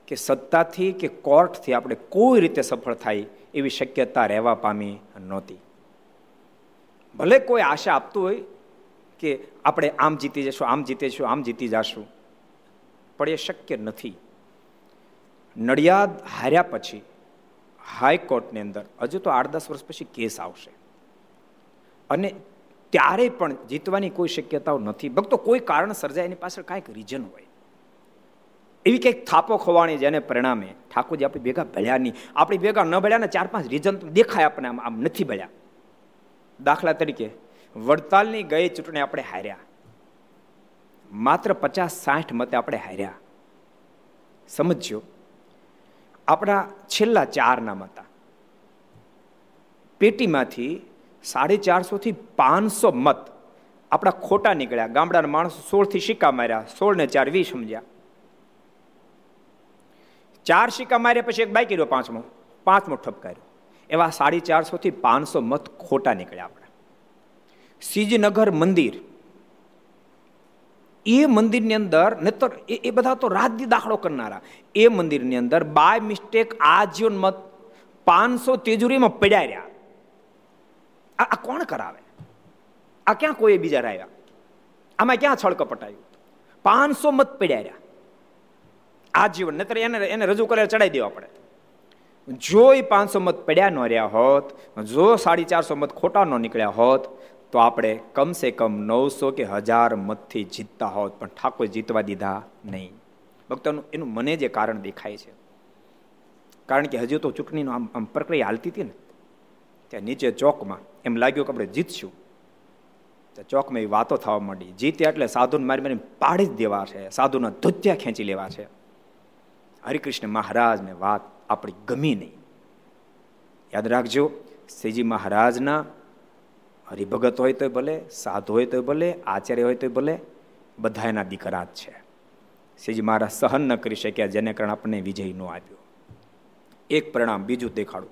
કે સત્તાથી કે કોર્ટથી આપણે કોઈ રીતે સફળ થાય એવી શક્યતા રહેવા પામી નહોતી. ભલે કોઈ આશા આપતું હોય કે આપણે આમ જીતી જશું, આમ જીતીશું આમ જીતી જશું. પણ એ શક્ય નથી. નડિયાદ હાર્યા પછી હાઈકોર્ટની અંદર હજુ તો આઠ દસ વર્ષ પછી કેસ આવશે. અને ત્યારે પણ જીતવાની કોઈ શક્યતાઓ નથી. ભક્તો, કોઈ કારણ સર્જાય એની પાછળ કાંઈક રીઝન હોય. એવી કંઈક થાપો ખોવાણી જેને પરિણામે ઠાકોરજી આપણે ભેગા ભળ્યા નહીં. આપણી ભેગા ન ભળ્યા ને ચાર પાંચ રીઝન દેખાય આપણે આમ આમ નથી ભળ્યા. દાખલા તરીકે વડતાલની ગઈ ચૂંટણી આપણે હાર્યા. માત્ર પચાસ સાઠ મતે આપણે હાર્યા. સમજ્યો આપણા છેલ્લા ચારના હતા પેટીમાંથી સાડી ચારસો થી પાંચસો મત આપણા ખોટા નીકળ્યા. ગામડાના માણસો સોળથી સિક્કા માર્યા. સોળ ને ચાર વીસ સમજ્યા. ચાર સિક્કા માર્યા પછી એક બાઈક રહ્યો પાંચમો. પાંચમો ઠપકાર્યો. એવા સાડી ચારસોથી પાંચસો મત ખોટા નીકળ્યા સિજનગર મંદિર. એ મંદિરની અંદર નતર એ બધા તો રાજદી દાખલો કરનારા. એ મંદિરની અંદર બાય મિસ્ટેક આ જીવન મત પાંચસો તેજુરીમાં પડ્યા રહ્યા. આ કોણ કરાવે? આ ક્યાં કોઈ બીજા રહ્યા આમાં ક્યાં છળકપટ આવ્યું પાંચસો મત પડ્યા રહ્યા. જીવન નતર એને એને રજૂ કરે ચડાવી દેવા પડે. જો એ પાંચસો મત પડ્યા ન રહ્યા હોત, જો સાડી ચારસો મત ખોટા ન નીકળ્યા હોત તો આપણે કમસે કમ નવસો કે હજાર મતથી જીતતા હોત, પણ ઠાકોર જીતવા દીધા નહીં. ભક્તોનું એનું મને જે કારણ દેખાય છે. કારણ કે હજુ તો ચૂંટણીનો આમ આમ પ્રક્રિયા હાલતી હતી ને, ત્યાં નીચે ચોકમાં એમ લાગ્યું કે આપણે જીતશું. તો ચોકમાં એ વાતો થવા માંડી. જીત્યા એટલે સાધુને મારી મારી પાડી જ દેવા છે. સાધુના ધોત્યા ખેંચી લેવા છે. હરિકૃષ્ણ મહારાજને વાત આપણી ગમી નહીં. યાદ રાખજો, શ્રીજી મહારાજના હરિભગત હોય તોય ભલે, સાધુ હોય તોય ભલે, આચાર્ય હોય તોય ભલે, બધા એના દીકરા જ છે. શ્રીજી મહારાજ સહન ન કરી શક્યા, જેને કારણે આપણને વિજય ન આપ્યો એક પરિણામ, બીજું દેખાડું.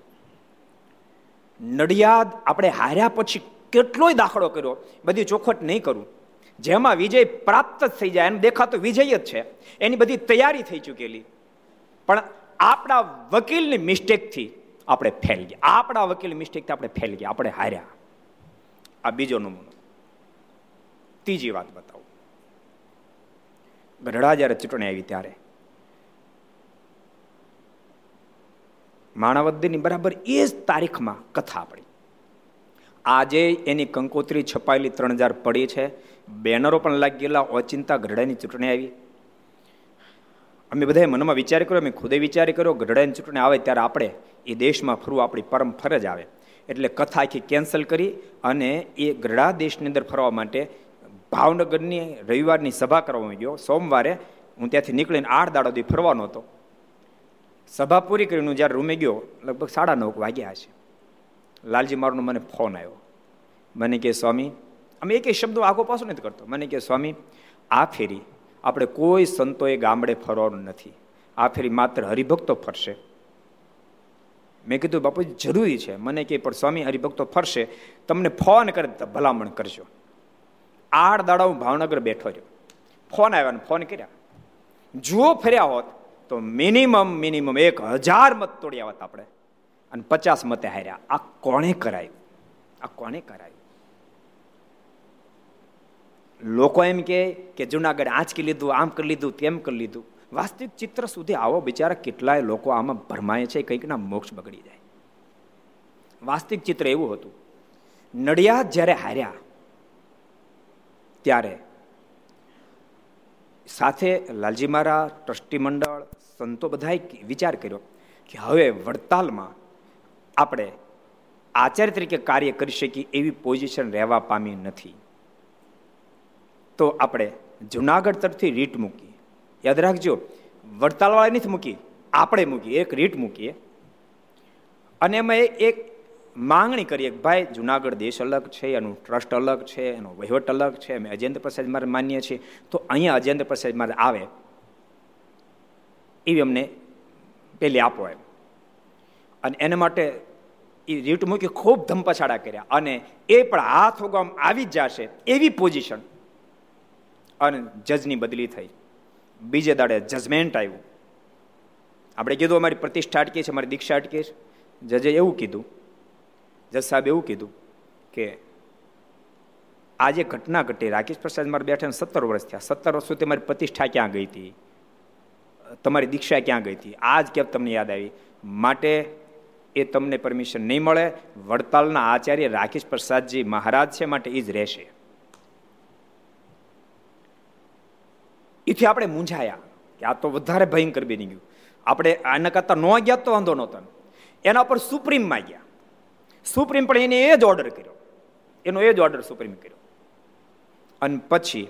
નડિયાદ આપણે હાર્યા પછી કેટલોય દાખલો કર્યો, બધી ચોખવટ નહીં કરું. જેમાં વિજય પ્રાપ્ત જ થઈ જાય, એમ દેખાતો વિજય જ છે. એની બધી તૈયારી થઈ ચૂકેલી. પણ આપણા વકીલની મિસ્ટેકથી આપણે ફેલ ગયા. આપણા વકીલ મિસ્ટેકથી આપણે ફેલ ગયા, આપણે હાર્યા. આ બીજો નમૂનો. ત્રીજી વાત બતાવું. ગઢડા જ્યારે ચૂંટણી આવી ત્યારે માણાવદરની બરાબર એ જ તારીખમાં કથા પડી. આજે એની કંકોત્રી છપાયેલી ત્રણ હજાર પડી છે. બેનરો પણ લાગી ગયેલા, ઓચિંતા ગઢડાની ચૂંટણી આવી. અમે બધાએ મનમાં વિચાર કર્યો, અમે ખુદે વિચાર કર્યો, ગઢડાની ચૂંટણી આવે ત્યારે આપણે એ દેશમાં ફરવું, આપણી પરમ ફરજ આવે. એટલે કથા આખી કેન્સલ કરી અને એ ગઢડા દેશની અંદર ફરવા માટે ભાવનગરની રવિવારની સભા કરવામાં ગયો. સોમવારે હું ત્યાંથી નીકળીને આઠ દાડો દી ફરવાનો હતો. સભા પૂરી કરીને હું જ્યારે રૂમે ગયો, લગભગ સાડા નવ વાગ્યા છે લાલજી મારનો મને ફોન આવ્યો. મને કે સ્વામી, અમે એક શબ્દો આગો પાછો નથી કરતો. મને કે સ્વામી, આ ફેરી આપણે કોઈ સંતોએ ગામડે ફરવાનું નથી. આ ફેરી માત્ર હરિભક્તો ફરશે. મેં કીધું બાપુ જરૂરી છે. મને કે પણ સ્વામી હરિભક્તો ફરશે. તમને ફોન કરે ભલામણ કરજો. આઠ દાડા હું ભાવનગર બેઠો રહ્યો. ફોન આવ્યા ને ફોન કર્યા. જુઓ ફર્યા હોત તો મિનિમમ મિનિમમ એક હજાર મત તોડ્યા હોત આપણે. અને પચાસ મતે હાર્યા. આ કોણે કરાયું? આ કોણે કરાયું? લોકો એમ કે જુનાગઢ આંચકી લીધું, આમ કરી લીધું, તેમ કરી લીધું. વાસ્તવિક ચિત્ર સુધી આવો બિચારા કેટલાય લોકો આમાં ભરમાય છે, કંઈકના મોક્ષ બગડી જાય. વાસ્તવિક ચિત્ર એવું હતું. નડિયાદ જ્યારે હાર્યા, ત્યારે સાથે લાલજી મારા, ટ્રસ્ટી મંડળ, સંતો બધાએ વિચાર કર્યો કે હવે વડતાલમાં આપણે આચાર્ય તરીકે કાર્ય કરી શકીએ એવી પોઝિશન રહેવા પામી નથી. તો આપણે જુનાગઢ તરફથી રીટ મૂકી યાદ રાખજો વડતાલવાળા નથી મૂકી, આપણે મૂકીએ, એક રીટ મૂકીએ. અને એમાં એક માંગણી કરીએ કે ભાઈ, જુનાગઢ દેશ અલગ છે, એનું ટ્રસ્ટ અલગ છે, એનો વહીવટ અલગ છે, અમે અજેન્દ્ર પ્રસાદ મારે માનીએ છીએ. તો અહીંયા અજેન્દ્ર પ્રસાદ મારે આવે એવી અમને પેલી આપો એમ. અને એના માટે એ રીટ મૂકી ખૂબ ધમપછાડા કર્યા. અને એ પણ હાથ ઉગામ આવી જ જશે એવી પોઝિશન. અને જજની બદલી થઈ. બીજે દાડે જજમેન્ટ આવ્યું. આપણે કીધું અમારી પ્રતિષ્ઠા અટકી છે, અમારી દીક્ષા અટકી છે. જજે એવું કીધું, જજ સાહેબ એવું કીધું કે આજે ઘટના ઘટી, રાકેશ પ્રસાદ મારે બેઠા સત્તર વર્ષ થયા. સત્તર વર્ષ સુધી મારી પ્રતિષ્ઠા ક્યાં ગઈ હતી? તમારી દીક્ષા ક્યાં ગઈ હતી? આજ કેમ તમને યાદ આવી. માટે એ તમને પરમિશન નહીં મળે. વડતાલના આચાર્ય રાકેશ પ્રસાદજી મહારાજ છે, માટે એ જ રહેશે. એથી આપણે મૂંઝાયા કે આ તો વધારે ભયંકર બની ગયું. આપણે આના કરતાં ન ગયા તો વાંધો નહોતો. એના પર સુપ્રીમમાં ગયા સુપ્રીમ પણ એને એ જ ઓર્ડર કર્યો. એનો એ જ ઓર્ડર સુપ્રીમ કર્યો. અને પછી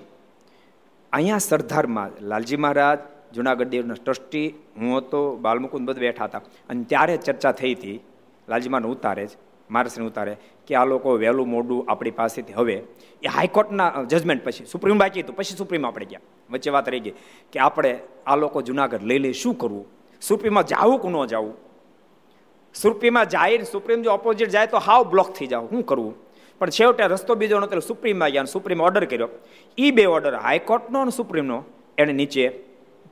અહીંયા સરદારમાં લાલજી મહારાજ, જુનાગઢ દેવના ટ્રસ્ટી, હું હતો, બાલમુકુંદ બધા બેઠા હતા. અને ત્યારે ચર્ચા થઈ હતી, લાલજી ઉતારે જ મારસને ઉતારે, કે આ લોકો વહેલું મોડું આપણી પાસેથી હવે, એ હાઈકોર્ટના જજમેન્ટ પછી, સુપ્રીમ બાકી હતું, પછી સુપ્રીમ આપણે ગયા. વચ્ચે વાત રહી ગઈ કે આપણે આ લોકો જુનાગઢ લઈ લઈ શું કરવું? સુરપીમાં જાવું કે ન જવું સુપ્રીમમાં જાય સુપ્રીમ જો ઓપોઝિટ જાય તો હાવ બ્લોક થઈ જાવ શું કરવું પણ છેવટે રસ્તો બીજો નતો સુપ્રીમમાં ગયા સુપ્રીમ ઓર્ડર કર્યો. એ બે ઓર્ડર હાઈકોર્ટનો અને સુપ્રીમનો એણે નીચે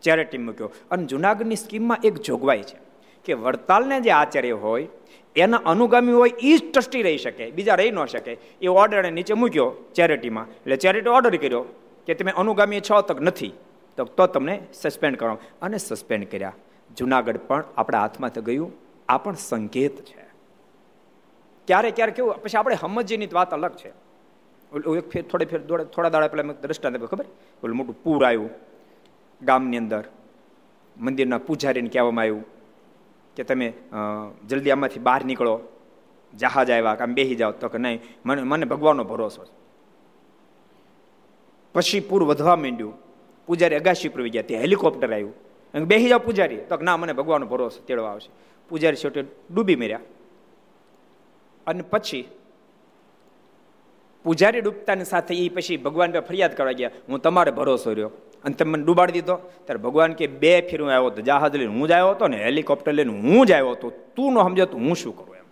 ચેરિટી મૂક્યો. અને જુનાગઢની સ્કીમમાં એક જોગવાઈ છે કે વડતાલને જે આચાર્ય હોય, એના અનુગામી હોય એ જ ટ્રસ્ટી રહી શકે. બીજા રહી ન શકે. એ ઓર્ડર નીચે મૂક્યો ચેરિટીમાં. એટલે ચેરિટી ઓર્ડર કર્યો. કે તમે અનુગામી છો તક નથી. તો તો તમને સસ્પેન્ડ કરો. અને સસ્પેન્ડ કર્યા. જુનાગઢ પણ આપણા હાથમાં તો ગયું. આ પણ સંકેત છે. ક્યારે ક્યારે કેવું? પછી આપણે સમજીની વાત અલગ છે. એક ફેર, થોડે ફેર થોડા દાડા પહેલાં દ્રષ્ટાંત ખબર? ઓલું મોટું પૂર આવ્યું ગામની અંદર. મંદિરના પૂજારીને કહેવામાં આવ્યું કે તમે જલ્દી આમાંથી બહાર નીકળો. જહાજ આવ્યા કામ બેસી જાઓ. તો કે નહીં. મને મને ભગવાનનો ભરોસો છે. પછી પૂર વધવા માંડ્યું. પૂજારી અગાશી પર ગયા. ત્યાં હેલિકોપ્ટર આવ્યું. બેસી જાઓ પૂજારી. તો ના, મને ભગવાનનો ભરોસો તેડવા આવશે. પૂજારી છોટે ડૂબી મર્યા. અને પછી પૂજારી ડૂબતાની સાથે એ પછી ભગવાન પર ફરિયાદ કરવા ગયા, હું તમારે ભરોસો રહ્યો. અને તમે મને ડૂબાડી દીધો. ત્યારે ભગવાન કે, બે ફેર હું આવ્યો હતો જહાજ લઈને હું જ આવ્યો હતો ને હેલિકોપ્ટર લઈને હું જ આવ્યો હતો. તું ન સમજો તો હું શું કરું એમ.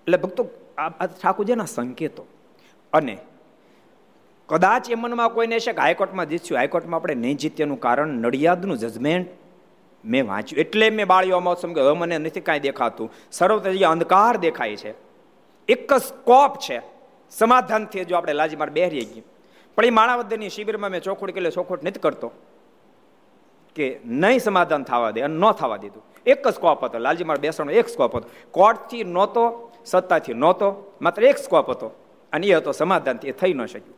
એટલે ભક્તો આ ઠાકોરજીના સંકેતો. અને કદાચ એ મનમાં કોઈને છે કે હાઈકોર્ટમાં જીતશું હાઈકોર્ટમાં આપણે નહીં જીત્યાનું કારણ નડિયાદનું જજમેન્ટ મેં વાંચ્યું. એટલે મેં બાળીઓ મહોત્સવ કે હવે મને નથી કાંઈ દેખાતું. સર્વત્ર જગ્યા અંધકાર દેખાય છે, એક જ સ્કોપ છે સમાધાનથી જો આપણે લાજી માર બેહરી ગઈ પણ એ માણાવદરની શિબિરમાં મેં ચોખોટ કે ચોખોટ નથી કરતો કે નહીં સમાધાન થવા દે અને ન થવા દીધું. એક જ સ્કોપ હતો લાલજી માર બેસવાનો એક સ્કોપ હતો. કોર્ટથી નહોતો, સત્તાથી નહોતો, માત્ર એક સ્કોપ હતો. અને એ હતો સમાધાનથી એ થઈ ન શક્યું.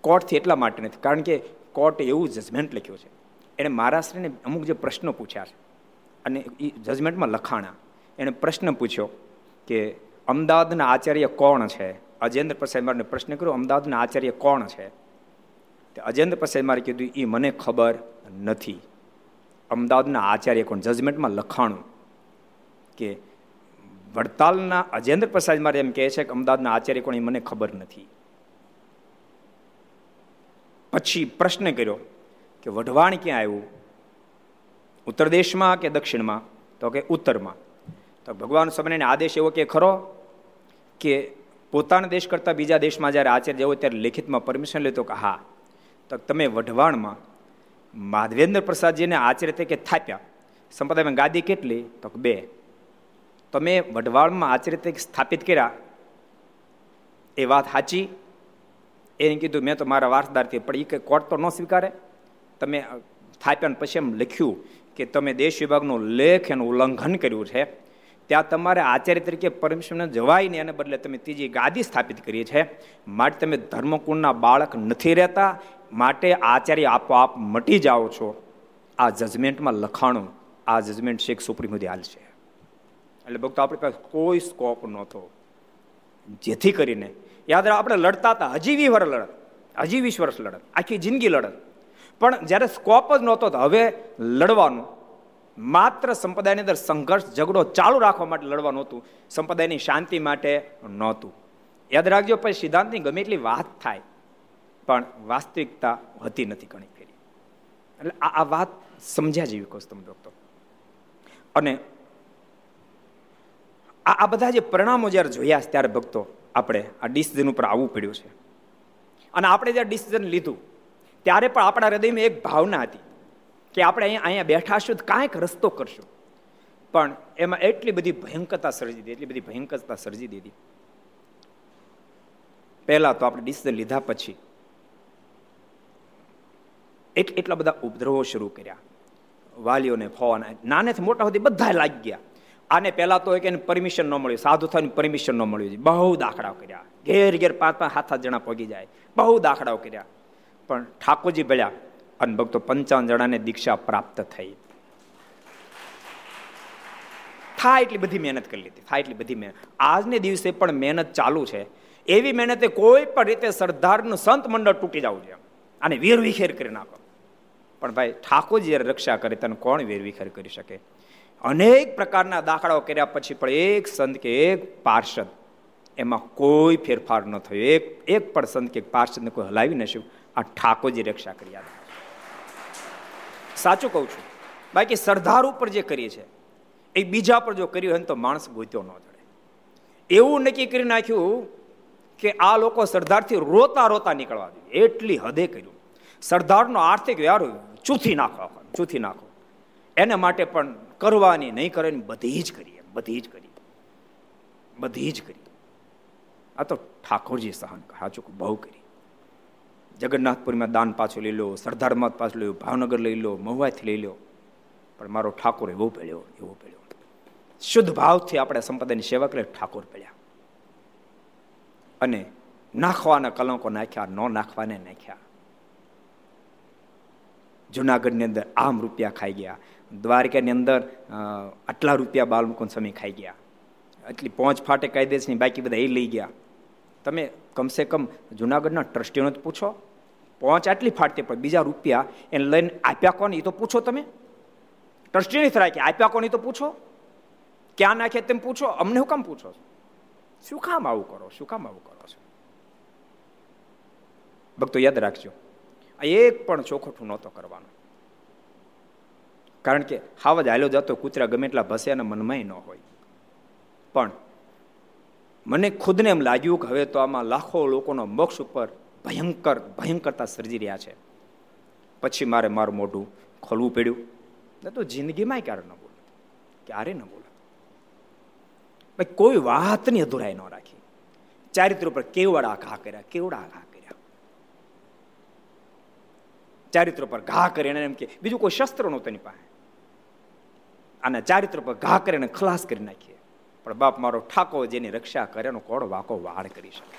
કોર્ટથી એટલા માટે નથી. કારણ કે કોર્ટે એવું જજમેન્ટ લખ્યું છે. એણે મહારાષ્ટ્રને અમુક જે પ્રશ્નો પૂછ્યા છે. અને એ જજમેન્ટમાં લખાણા. એણે પ્રશ્ન પૂછ્યો કે, અમદાવાદના આચાર્ય કોણ છે? અજેન્દ્ર પ્રસાદ મારે પ્રશ્ન કર્યો, અમદાવાદના આચાર્ય કોણ છે? તે અજેન્દ્ર પ્રસાદ મારે કીધું એ મને ખબર નથી. અમદાવાદના આચાર્ય કોણ? જજમેન્ટમાં લખાણું કે વડતાલના અજેન્દ્ર પ્રસાદ મારે એમ કહે છે કે અમદાવાદના આચાર્ય કોણ મને ખબર નથી. પછી પ્રશ્ન કર્યો કે વઢવાણ ક્યાં આવ્યું? ઉત્તર દેશમાં કે દક્ષિણમાં? તો કે ઉત્તરમાં. તો ભગવાન સ્વામિનારાયણ આદેશ એવો કે ખરો કે પોતાના દેશ કરતાં બીજા દેશમાં જ્યારે આચાર્ય જવો ત્યારે લેખિતમાં પરમિશન લેતો કે હા, તો તમે વઢવાણમાં માધવેન્દ્ર પ્રસાદજીને આચાર્ય તરીકે થાપ્યા. સંપ્રદાયમાં ગાદી કેટલી? તો બે. તમે વઢવાળમાં આચાર્ય તરીકે સ્થાપિત કર્યા. એ વાત સાચી. એને કીધું, મેં તો મારા વારસદારથી પણ એ કંઈ કોર્ટ તો ન સ્વીકારે. તમે સ્થાપ્યા પછી એમ લખ્યું કે તમે દેશ વિભાગનો લેખ એનું ઉલ્લંઘન કર્યું છે. ત્યાં તમારે આચાર્ય તરીકે પરમેશ્વરને જવાય નહીં એને બદલે તમે ત્રીજી ગાદી સ્થાપિત કરી છે. માટે તમે ધર્મકુળના બાળક નથી રહેતા, માટે આચાર્ય આપોઆપ મટી જાઓ છો. આ જજમેન્ટમાં લખાણું, આ જજમેન્ટ શેખ સુપ્રીમ સુધી હાલ છે. એટલે ભક્તો, આપણી પાસે કોઈ સ્કોપ નહોતો. જેથી કરીને, યાદ આપણે લડતા હતા, હજી વીસ વર્ષ લડત, હજી વીસ વર્ષ લડત, આખી જિંદગી લડત. પણ જ્યારે સ્કોપ જ નહોતો, તો હવે લડવાનું, માત્ર સંપ્રદાયની અંદર સંઘર્ષ, ઝઘડો ચાલુ રાખવા માટે લડવાનું હતું, સંપ્રદાયની શાંતિ માટે નહોતું. યાદ રાખજો, પછી સિદ્ધાંતની ગમે એટલી વાત થાય, પણ વાસ્તવિકતા હતી નથી ઘણી ફેરી. એટલે આ વાત સમજ્યા જેવી કહું તમે દોસ્તો અને આ બધા જે પરિણામો જ્યારે જોયા ત્યારે ભક્તો, આપણે આ ડિસિઝન ઉપર આવવું પડ્યું છે. અને આપણે જ્યારે ડિસિઝન લીધું, ત્યારે પણ આપણા હૃદયમાં એક ભાવના હતી કે આપણે અહીંયા અહીંયા બેઠા છું કાંઈક રસ્તો કરશું. પણ એમાં એટલી બધી ભયંકરતા સર્જી દીધી, એટલી બધી ભયંકરતા સર્જી દીધી. પહેલા તો આપણે ડિસિઝન લીધા પછી એટલા બધા ઉપદ્રવો શરૂ કર્યા. વાલીઓને ફોન નાનેથી મોટા સુધી બધા લાગી ગયા. આને પહેલા તો એને પરમિશન ન મળ્યું. સાધુ થવાની પરમિશન ન મળ્યું બહુ દાખલાઓ કર્યા. ઘેર ઘેર પાંચ પાંચ હાથ સાત જણા પગી જાય. બહુ દાખલાઓ કર્યા. પણ ઠાકોરજી ભળ્યા અને ભક્તો પંચાવન જણાને દીક્ષા પ્રાપ્ત થઈ. થાય એટલી બધી મહેનત કરી લીધી. થાય એટલી બધી મહેનત. આજને દિવસે પણ મહેનત ચાલુ છે. એવી મહેનતે કોઈ પણ રીતે સરદારનું સંત મંડળ તૂટી જવું જોઈએ. અને વીર વિખેર કરી નાખો. પણ ભાઈ ઠાકોરજી રક્ષા કરે તને કોણ વીર વિખેર કરી શકે? અનેક પ્રકારના દાખલાઓ કર્યા પછી પણ એક સંત કે એક પાર્ષદ, એમાં કોઈ ફેરફાર ન થયો. એક એક પણ સંત કે પાર્ષદને કોઈ હલાવી ન આ ઠાકોરજી રક્ષા કરી સાચું કહું છું. બાકી સરદાર ઉપર જે કરીએ છે, એ બીજા પર જો કર્યું હોય તો માણસ ગોત્યો ન જડે. એવું નક્કી કરી નાખ્યું કે આ લોકો સરદારથી રોતા રોતા નીકળવા દે. એટલી હદે કર્યું. સરદારનો આર્થિક વ્યવહાર ચૂથી નાખો ચૂથી નાખો. એને માટે પણ કરવાની નહીં કરે બધી જ કરીએ, બધી જ કરીએ. બધી જ કરીએ. આ તો ઠાકોરજી સહન હાચુક બહુ કરી. જગન્નાથપુરીમાં દાન પાછું લઈ લો સરદારમાં પાછું લઈ લો, ભાવનગર લઈ લો, મહુવાથી લઈ લો. પણ મારો ઠાકોર એવો પડ્યો એવો પડ્યો શુદ્ધ ભાવથી આપણે સંપદાની સેવા કરે ઠાકોર પડ્યા અને નાખવાના કલંકો નાખ્યા, ન નાખવાને નાખ્યા. જુનાગઢની અંદર આમ રૂપિયા ખાઈ ગયા. દ્વારકાની અંદર આટલા રૂપિયા બાલમુકુંદ સમય ખાઈ ગયા. એટલી પહોંચ ફાટે કાયદેસની બાકી બધા એ લઈ ગયા. તમે કમસે કમ જુનાગઢના ટ્રસ્ટીઓને જ પૂછો. પહોંચ આટલી ફાટતી પણ બીજા રૂપિયા એને લઈને આપ્યા કોને એ તો પૂછો તમે. ટ્રસ્ટીની થરાય કે આપ્યા કોની તો પૂછો. ક્યાં નાખ્યા તેમ પૂછો. અમને હું કામ પૂછો શું કામ આવું કરો? શું કામ આવું કરો છો? ભક્તો યાદ રાખજો. આ એક પણ ચોખોઠું નહોતો કરવાનો. કારણ કે હાવ જ હાલ્યો જતો કૂતરા ગમે એટલા ભસે અને મનમાં ન હોય. પણ મને ખુદને એમ લાગ્યું કે હવે તો આમાં લાખો લોકોનો મોક્ષ ઉપર ભયંકર, ભયંકરતા સર્જી રહ્યા છે. પછી મારે મારું મોઢું ખોલવું પડ્યું. ને તો જિંદગીમાં ક્યારે ન બોલે ક્યારે ન બોલે ભાઈ, કોઈ વાતની અધુરાઈ ન રાખી. ચારિત્ર ઉપર કેવડા ઘા કર્યા, કેવડા ઘા કર્યા. ચારિત્ર પર ઘા કરીને એમ કે, બીજું કોઈ શસ્ત્ર નહોતું એની પાસે. અને ચારિત્ર પર ઘા કરીને ખલાસ કરી નાખીએ. પણ બાપ મારો ઠાકો જેની રક્ષા કરે એનો કોડ વાકો વાળ કરી શકે.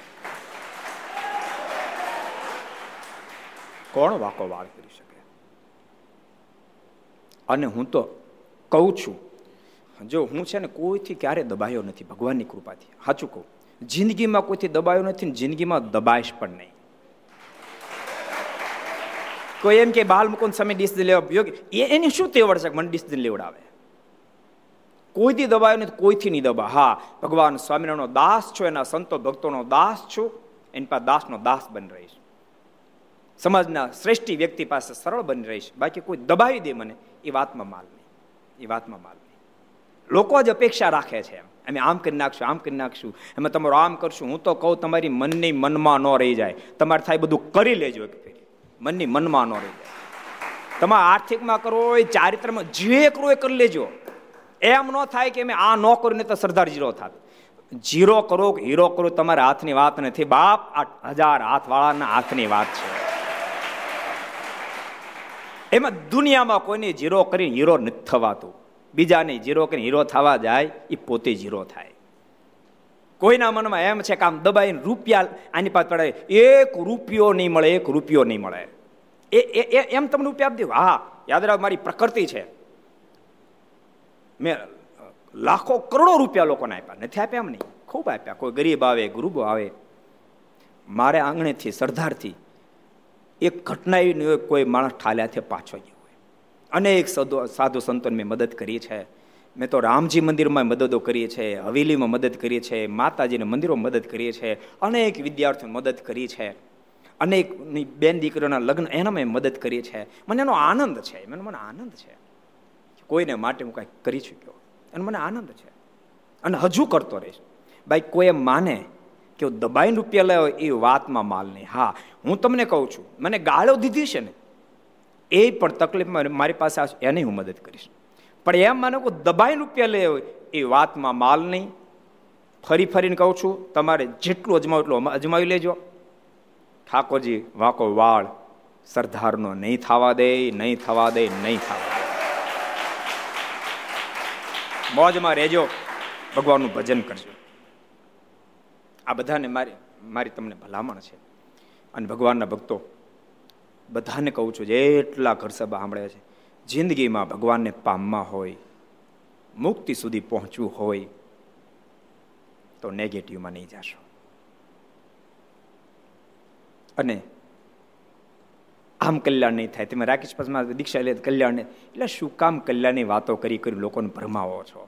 કોણ વાકો વાળ કરી શકે? અને હું તો કહું છું, જો હું છે ને કોઈથી ક્યારે દબાયો નથી ભગવાનની કૃપાથી. સાચું કહું, જિંદગીમાં કોઈથી દબાયો નથી ને જિંદગીમાં દબાઈશ પણ નહીં. કોઈ એમ કે બાલ મુકુંદ સમય ડિસિઝન લેવા યોગ્ય એની શું તેવડ છે મને ડિસિઝન લેવડાવે? કોઈથી દબાયો નથી કોઈથી નહીં દબા. હા, ભગવાન સ્વામિનારાયણનો દાસ છો, એના સંતો ભક્તોનો દાસ છું, એની પાસે દાસનો દાસ બની રહીશ. સમાજના શ્રેષ્ઠ વ્યક્તિ પાસે સરળ બની રહીશ. બાકી કોઈ દબાવી દે મને, એ વાતમાં માલ નહીં. એ વાતમાં માલ નહીં. લોકો જ અપેક્ષા રાખે છે અમે આમ કરી નાખશું, આમ કરી નાખશું. અમે તમારું આમ કરશું. હું તો કહું, તમારી મનની મનમાં ન રહી જાય. તમારે થાય બધું કરી લેજો એક ફેરી. મનની મનમાં ન રહી જાય. તમારે આર્થિકમાં કરો હોય, ચારિત્રમાં જે કરો એ કરી લેજો. એમ ન થાય કે મેં આ ન કર્યું ને તો સરદાર જીરો થાત. જીરો કરો કે હીરો કરો, તમારા હાથની વાત નથી. બાપ, આ હજાર હાથવાળાના હાથની વાત છે. એમાં દુનિયામાં કોઈને જીરો કરીને હીરો નથી થવાતું. બીજાને જીરો કરીને હીરો થવા જાય, એ પોતે જીરો થાય. કોઈના મનમાં એમ છે કે આમ દબાઈને રૂપિયા આની પાસે પડે એક રૂપિયો નહીં મળે, એક રૂપિયો નહીં મળે. એ એમ તમને રૂપિયા આપી દઉં હા, યાદ રાખ, મારી પ્રકૃતિ છે. મેં લાખો કરોડો રૂપિયા લોકોને આપ્યા. નથી આપ્યા એમ નહીં. ખૂબ આપ્યા. કોઈ ગરીબ આવે ગુરુબો આવે. મારે આંગણેથી, સરદારથી એક ઘટના એવી કોઈ માણસ ઠાલ્યાથી પાછો ગયો હોય. અનેક સાધુ સંતોને મેં મદદ કરી છે. મેં તો રામજી મંદિરમાં મદદો કરીએ છે, હવેલીમાં મદદ કરીએ છે, માતાજીને મંદિરોમાં મદદ કરીએ છે. અનેક વિદ્યાર્થીઓ મદદ કરી છે. અનેકની બેન દીકરીઓના લગ્ન એના મેં મદદ કરીએ છે. મને એનો આનંદ છે. મને મને આનંદ છે. કોઈને માટે હું કાંઈક કરી ચૂક્યો અને મને આનંદ છે. અને હજુ કરતો રહીશ ભાઈ, કોઈ એમ માને કે હું દબાઈને રૂપિયા લાવ્યો એ વાતમાં માલ નહીં. હા, હું તમને કહું છું, મને ગાળો દીધી છે ને, એ પણ તકલીફમાં મારી પાસે આવશે એને હું મદદ કરીશ. પણ એમ માનો કે દબાઈને રૂપિયા લે એ વાતમાં માલ નહીં. ફરી ફરીને કહું છું, તમારે જેટલું અજમાવ એટલું અજમાવી લેજો. ઠાકોરજી, વાંકો વાળ, સરદારનો નહીં થવા દે, નહીં થવા દે, નહીં થવા દે. મોજમાં રહેજો, ભગવાનનું ભજન કરજો. આ બધાને મારી મારી તમને ભલામણ છે. અને ભગવાનના ભક્તો, બધાને કહું છું, જેટલા ઘર સભા સાંભળે છે, જિંદગીમાં ભગવાનને પામવા હોય, મુક્તિ સુધી પહોંચવું હોય, તો નેગેટિવમાં નહીં જશો. અને આમ કલ્યાણ નહીં થાય. તમે રાકેશ પાસમાં દીક્ષા લે, કલ્યાણ એટલે શું કામ કલ્યાણની વાતો કરી કરી લોકોને ભરમાવો છો?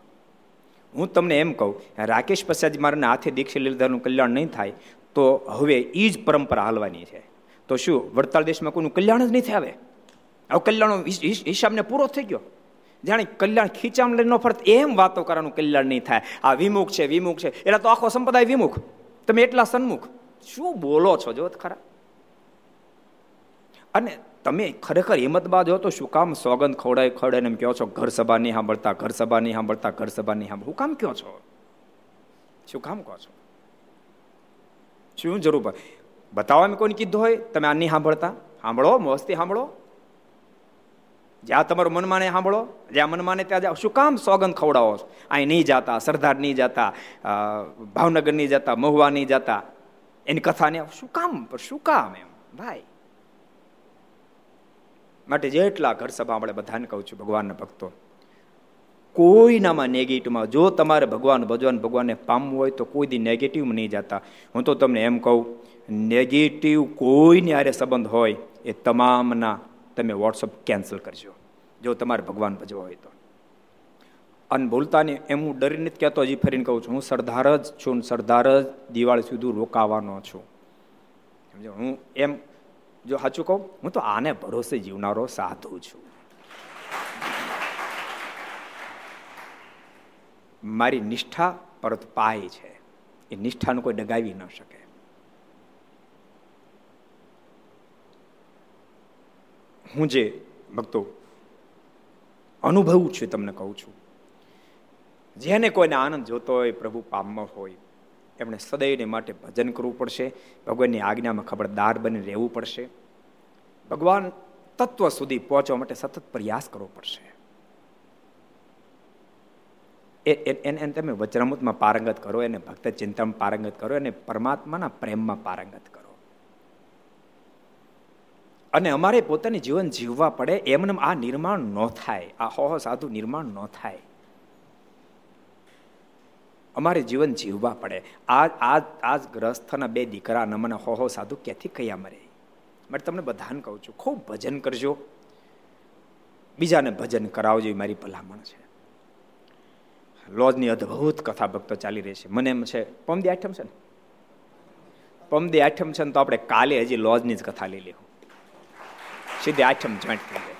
હું તમને એમ કહું, રાકેશ પશ્ચાત મારાને હાથે દીક્ષા લીધાનું કલ્યાણ નહીં થાય, તો હવે એ જ પરંપરા હાલવાની છે. તો શું, વડતાલ દેશમાં કોઈનું કલ્યાણ જ નહીં થાય હવે કલ્યાણનો હિસાબને પૂરો થઈ ગયો. જાણે કલ્યાણ ખીચામ લઈને ફરત, એમ વાતો કરવાનું કલ્યાણ નહીં થાય. આ વિમુખ છે વિમુખ છે. એટલે તો આખો સંપ્રદાય વિમુખ. તમે એટલા સન્મુખ. શું બોલો છો? જો ખરા. અને તમે ખરેખર હિંમતબાદ હો તો શું કામ સોગંદ ખવડાય ખવડાય એમ કહો છો, ઘર સભા નહીં સાંભળતા, ઘર સભા નહીં સાંભળતા, ઘર સભા નહીં સાંભળ હું કામ કહો છો? શું કામ કહો છો? શું જરૂર બતાવવા કોઈને કીધું હોય, તમે આ નહીં સાંભળતા? સાંભળો, મસ્તી સાંભળો. જ્યાં તમારું મનમાને સાંભળો, જ્યાં મનમાને ત્યાં જાઓ. શું કામ સોગંદ ખવડાવો અહીં નહીં જતા, સરદાર નહીં જતા ભાવનગર નહીં જતા, મહુવા નહીં જતા. એની કથા નહીં શું કામ? શું કામ એમ? ભાઈ માટે જેટલા ઘર સભા આપણે બધાને કહું છું, ભગવાનના ભક્તો, કોઈનામાં નેગેટિવમાં જો તમારે ભગવાન ભગવાન ભગવાનને પામવું હોય તો કોઈ દી નેગેટિવમાં નહીં જતા. હું તો તમને એમ કહું નેગેટિવ કોઈને આરે સંબંધ હોય એ તમામના તમે વોટ્સઅપ કેન્સલ કરજો. જો તમારે ભગવાન ભજવા હોય તો. અને ભૂલતાને એમ હું ડરી નથી કહેતો, હજી ફરીને કહું છું, હું સરદાર જ છું સરદાર જ દિવાળી સુધી રોકાવાનો છું. સમજો? હું એમ જો સાચું કહું, હું તો આને ભરોસે જીવનારો સાધુ છું. મારી નિષ્ઠા પરત પાય છે. એ નિષ્ઠાનું કોઈ ડગાવી ન શકે. હું જે ભક્તો અનુભવું છું તમને કહું છું. જેને કોઈને આનંદ જોતો હોય, પ્રભુ પામમાં હોય એમણે સદૈવને માટે ભજન કરવું પડશે, ભગવાનની આજ્ઞામાં ખબરદાર બની રહેવું પડશે. ભગવાન તત્વ સુધી પહોંચવા માટે સતત પ્રયાસ કરવો પડશે. એને તમે વજ્રમુતમાં પારંગત કરો, એને ભક્ત ચિંતામાં પારંગત કરો, એને પરમાત્માના પ્રેમમાં પારંગત કરો. અને અમારે પોતાની જીવન જીવવા પડે એમને આ નિર્માણ ન થાય, આ હો સાધુ નિર્માણ ન થાય. અમારે જીવન જીવવા પડે. આ આ આજ ગ્રસ્થના બે દીકરા મને હો હો સાધુ ક્યાંથી કયા મરે? માટે તમને બધાને કહું છું, ખૂબ ભજન કરજો. બીજાને ભજન કરાવજો મારી ભલામણ છે. લોજની અદ્ભુત કથા ભક્તો ચાલી રહી છે. મને એમ છે પમદી આઠમ છે ને? પમદી આઠમ છે ને તો આપણે કાલે હજી લોજની જ કથા લઈ લેવું સીધી આઠમ જોઈન્ટ થઈ જાય.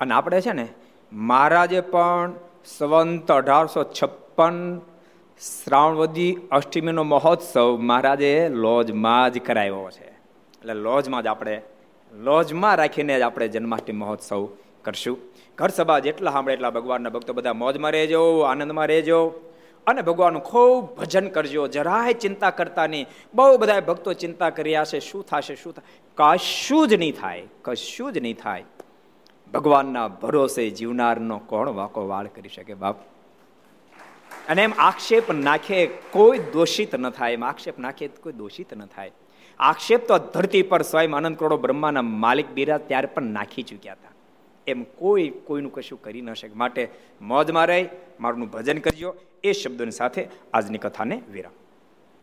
અને આપણે છે ને, મહારાજે પણ સંવંત અઢારસો છપ્પન શ્રાવણવદી અષ્ટમીનો મહોત્સવ મહારાજે લોજમાં જ કરાવ્યો છે. એટલે લોજમાં જ આપણે, લોજમાં રાખીને જ આપણે જન્માષ્ટમી મહોત્સવ કરશું. ઘર સભા જેટલા સાંભળે એટલા ભગવાનના ભક્તો બધા મોજમાં રહેજો, આનંદમાં રહેજો અને ભગવાનનું ખૂબ ભજન કરજો. જરાય ચિંતા કરતા નહીં. બહુ બધા ભક્તો ચિંતા કર્યા છે. શું થશે, શું થાય કશું જ નહીં થાય, કશું જ નહીં થાય. ભગવાનના ભરોસે જીવનારનો કોણ વાકો વાળ કરી શકે બાપ? અને એમ આક્ષેપ નાખે કોઈ દોષિત ન થાય, એમ આક્ષેપ નાખે કોઈ દોષિત ન થાય. આક્ષેપ તો ધરતી પર સ્વયં અનંત કરોડો બ્રહ્માના માલિક બિરાજ ત્યારે પણ નાખી ચૂક્યા હતા. એમ કોઈ કોઈનું કશું કરી ન શકે. માટે મોજમાં રહી મારું ભજન કરજો. એ શબ્દોની સાથે આજની કથાને વિરામ.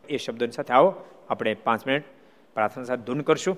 એ શબ્દોની સાથે આવો, આપણે પાંચ મિનિટ પ્રાર્થના સાથે ધૂન કરશું.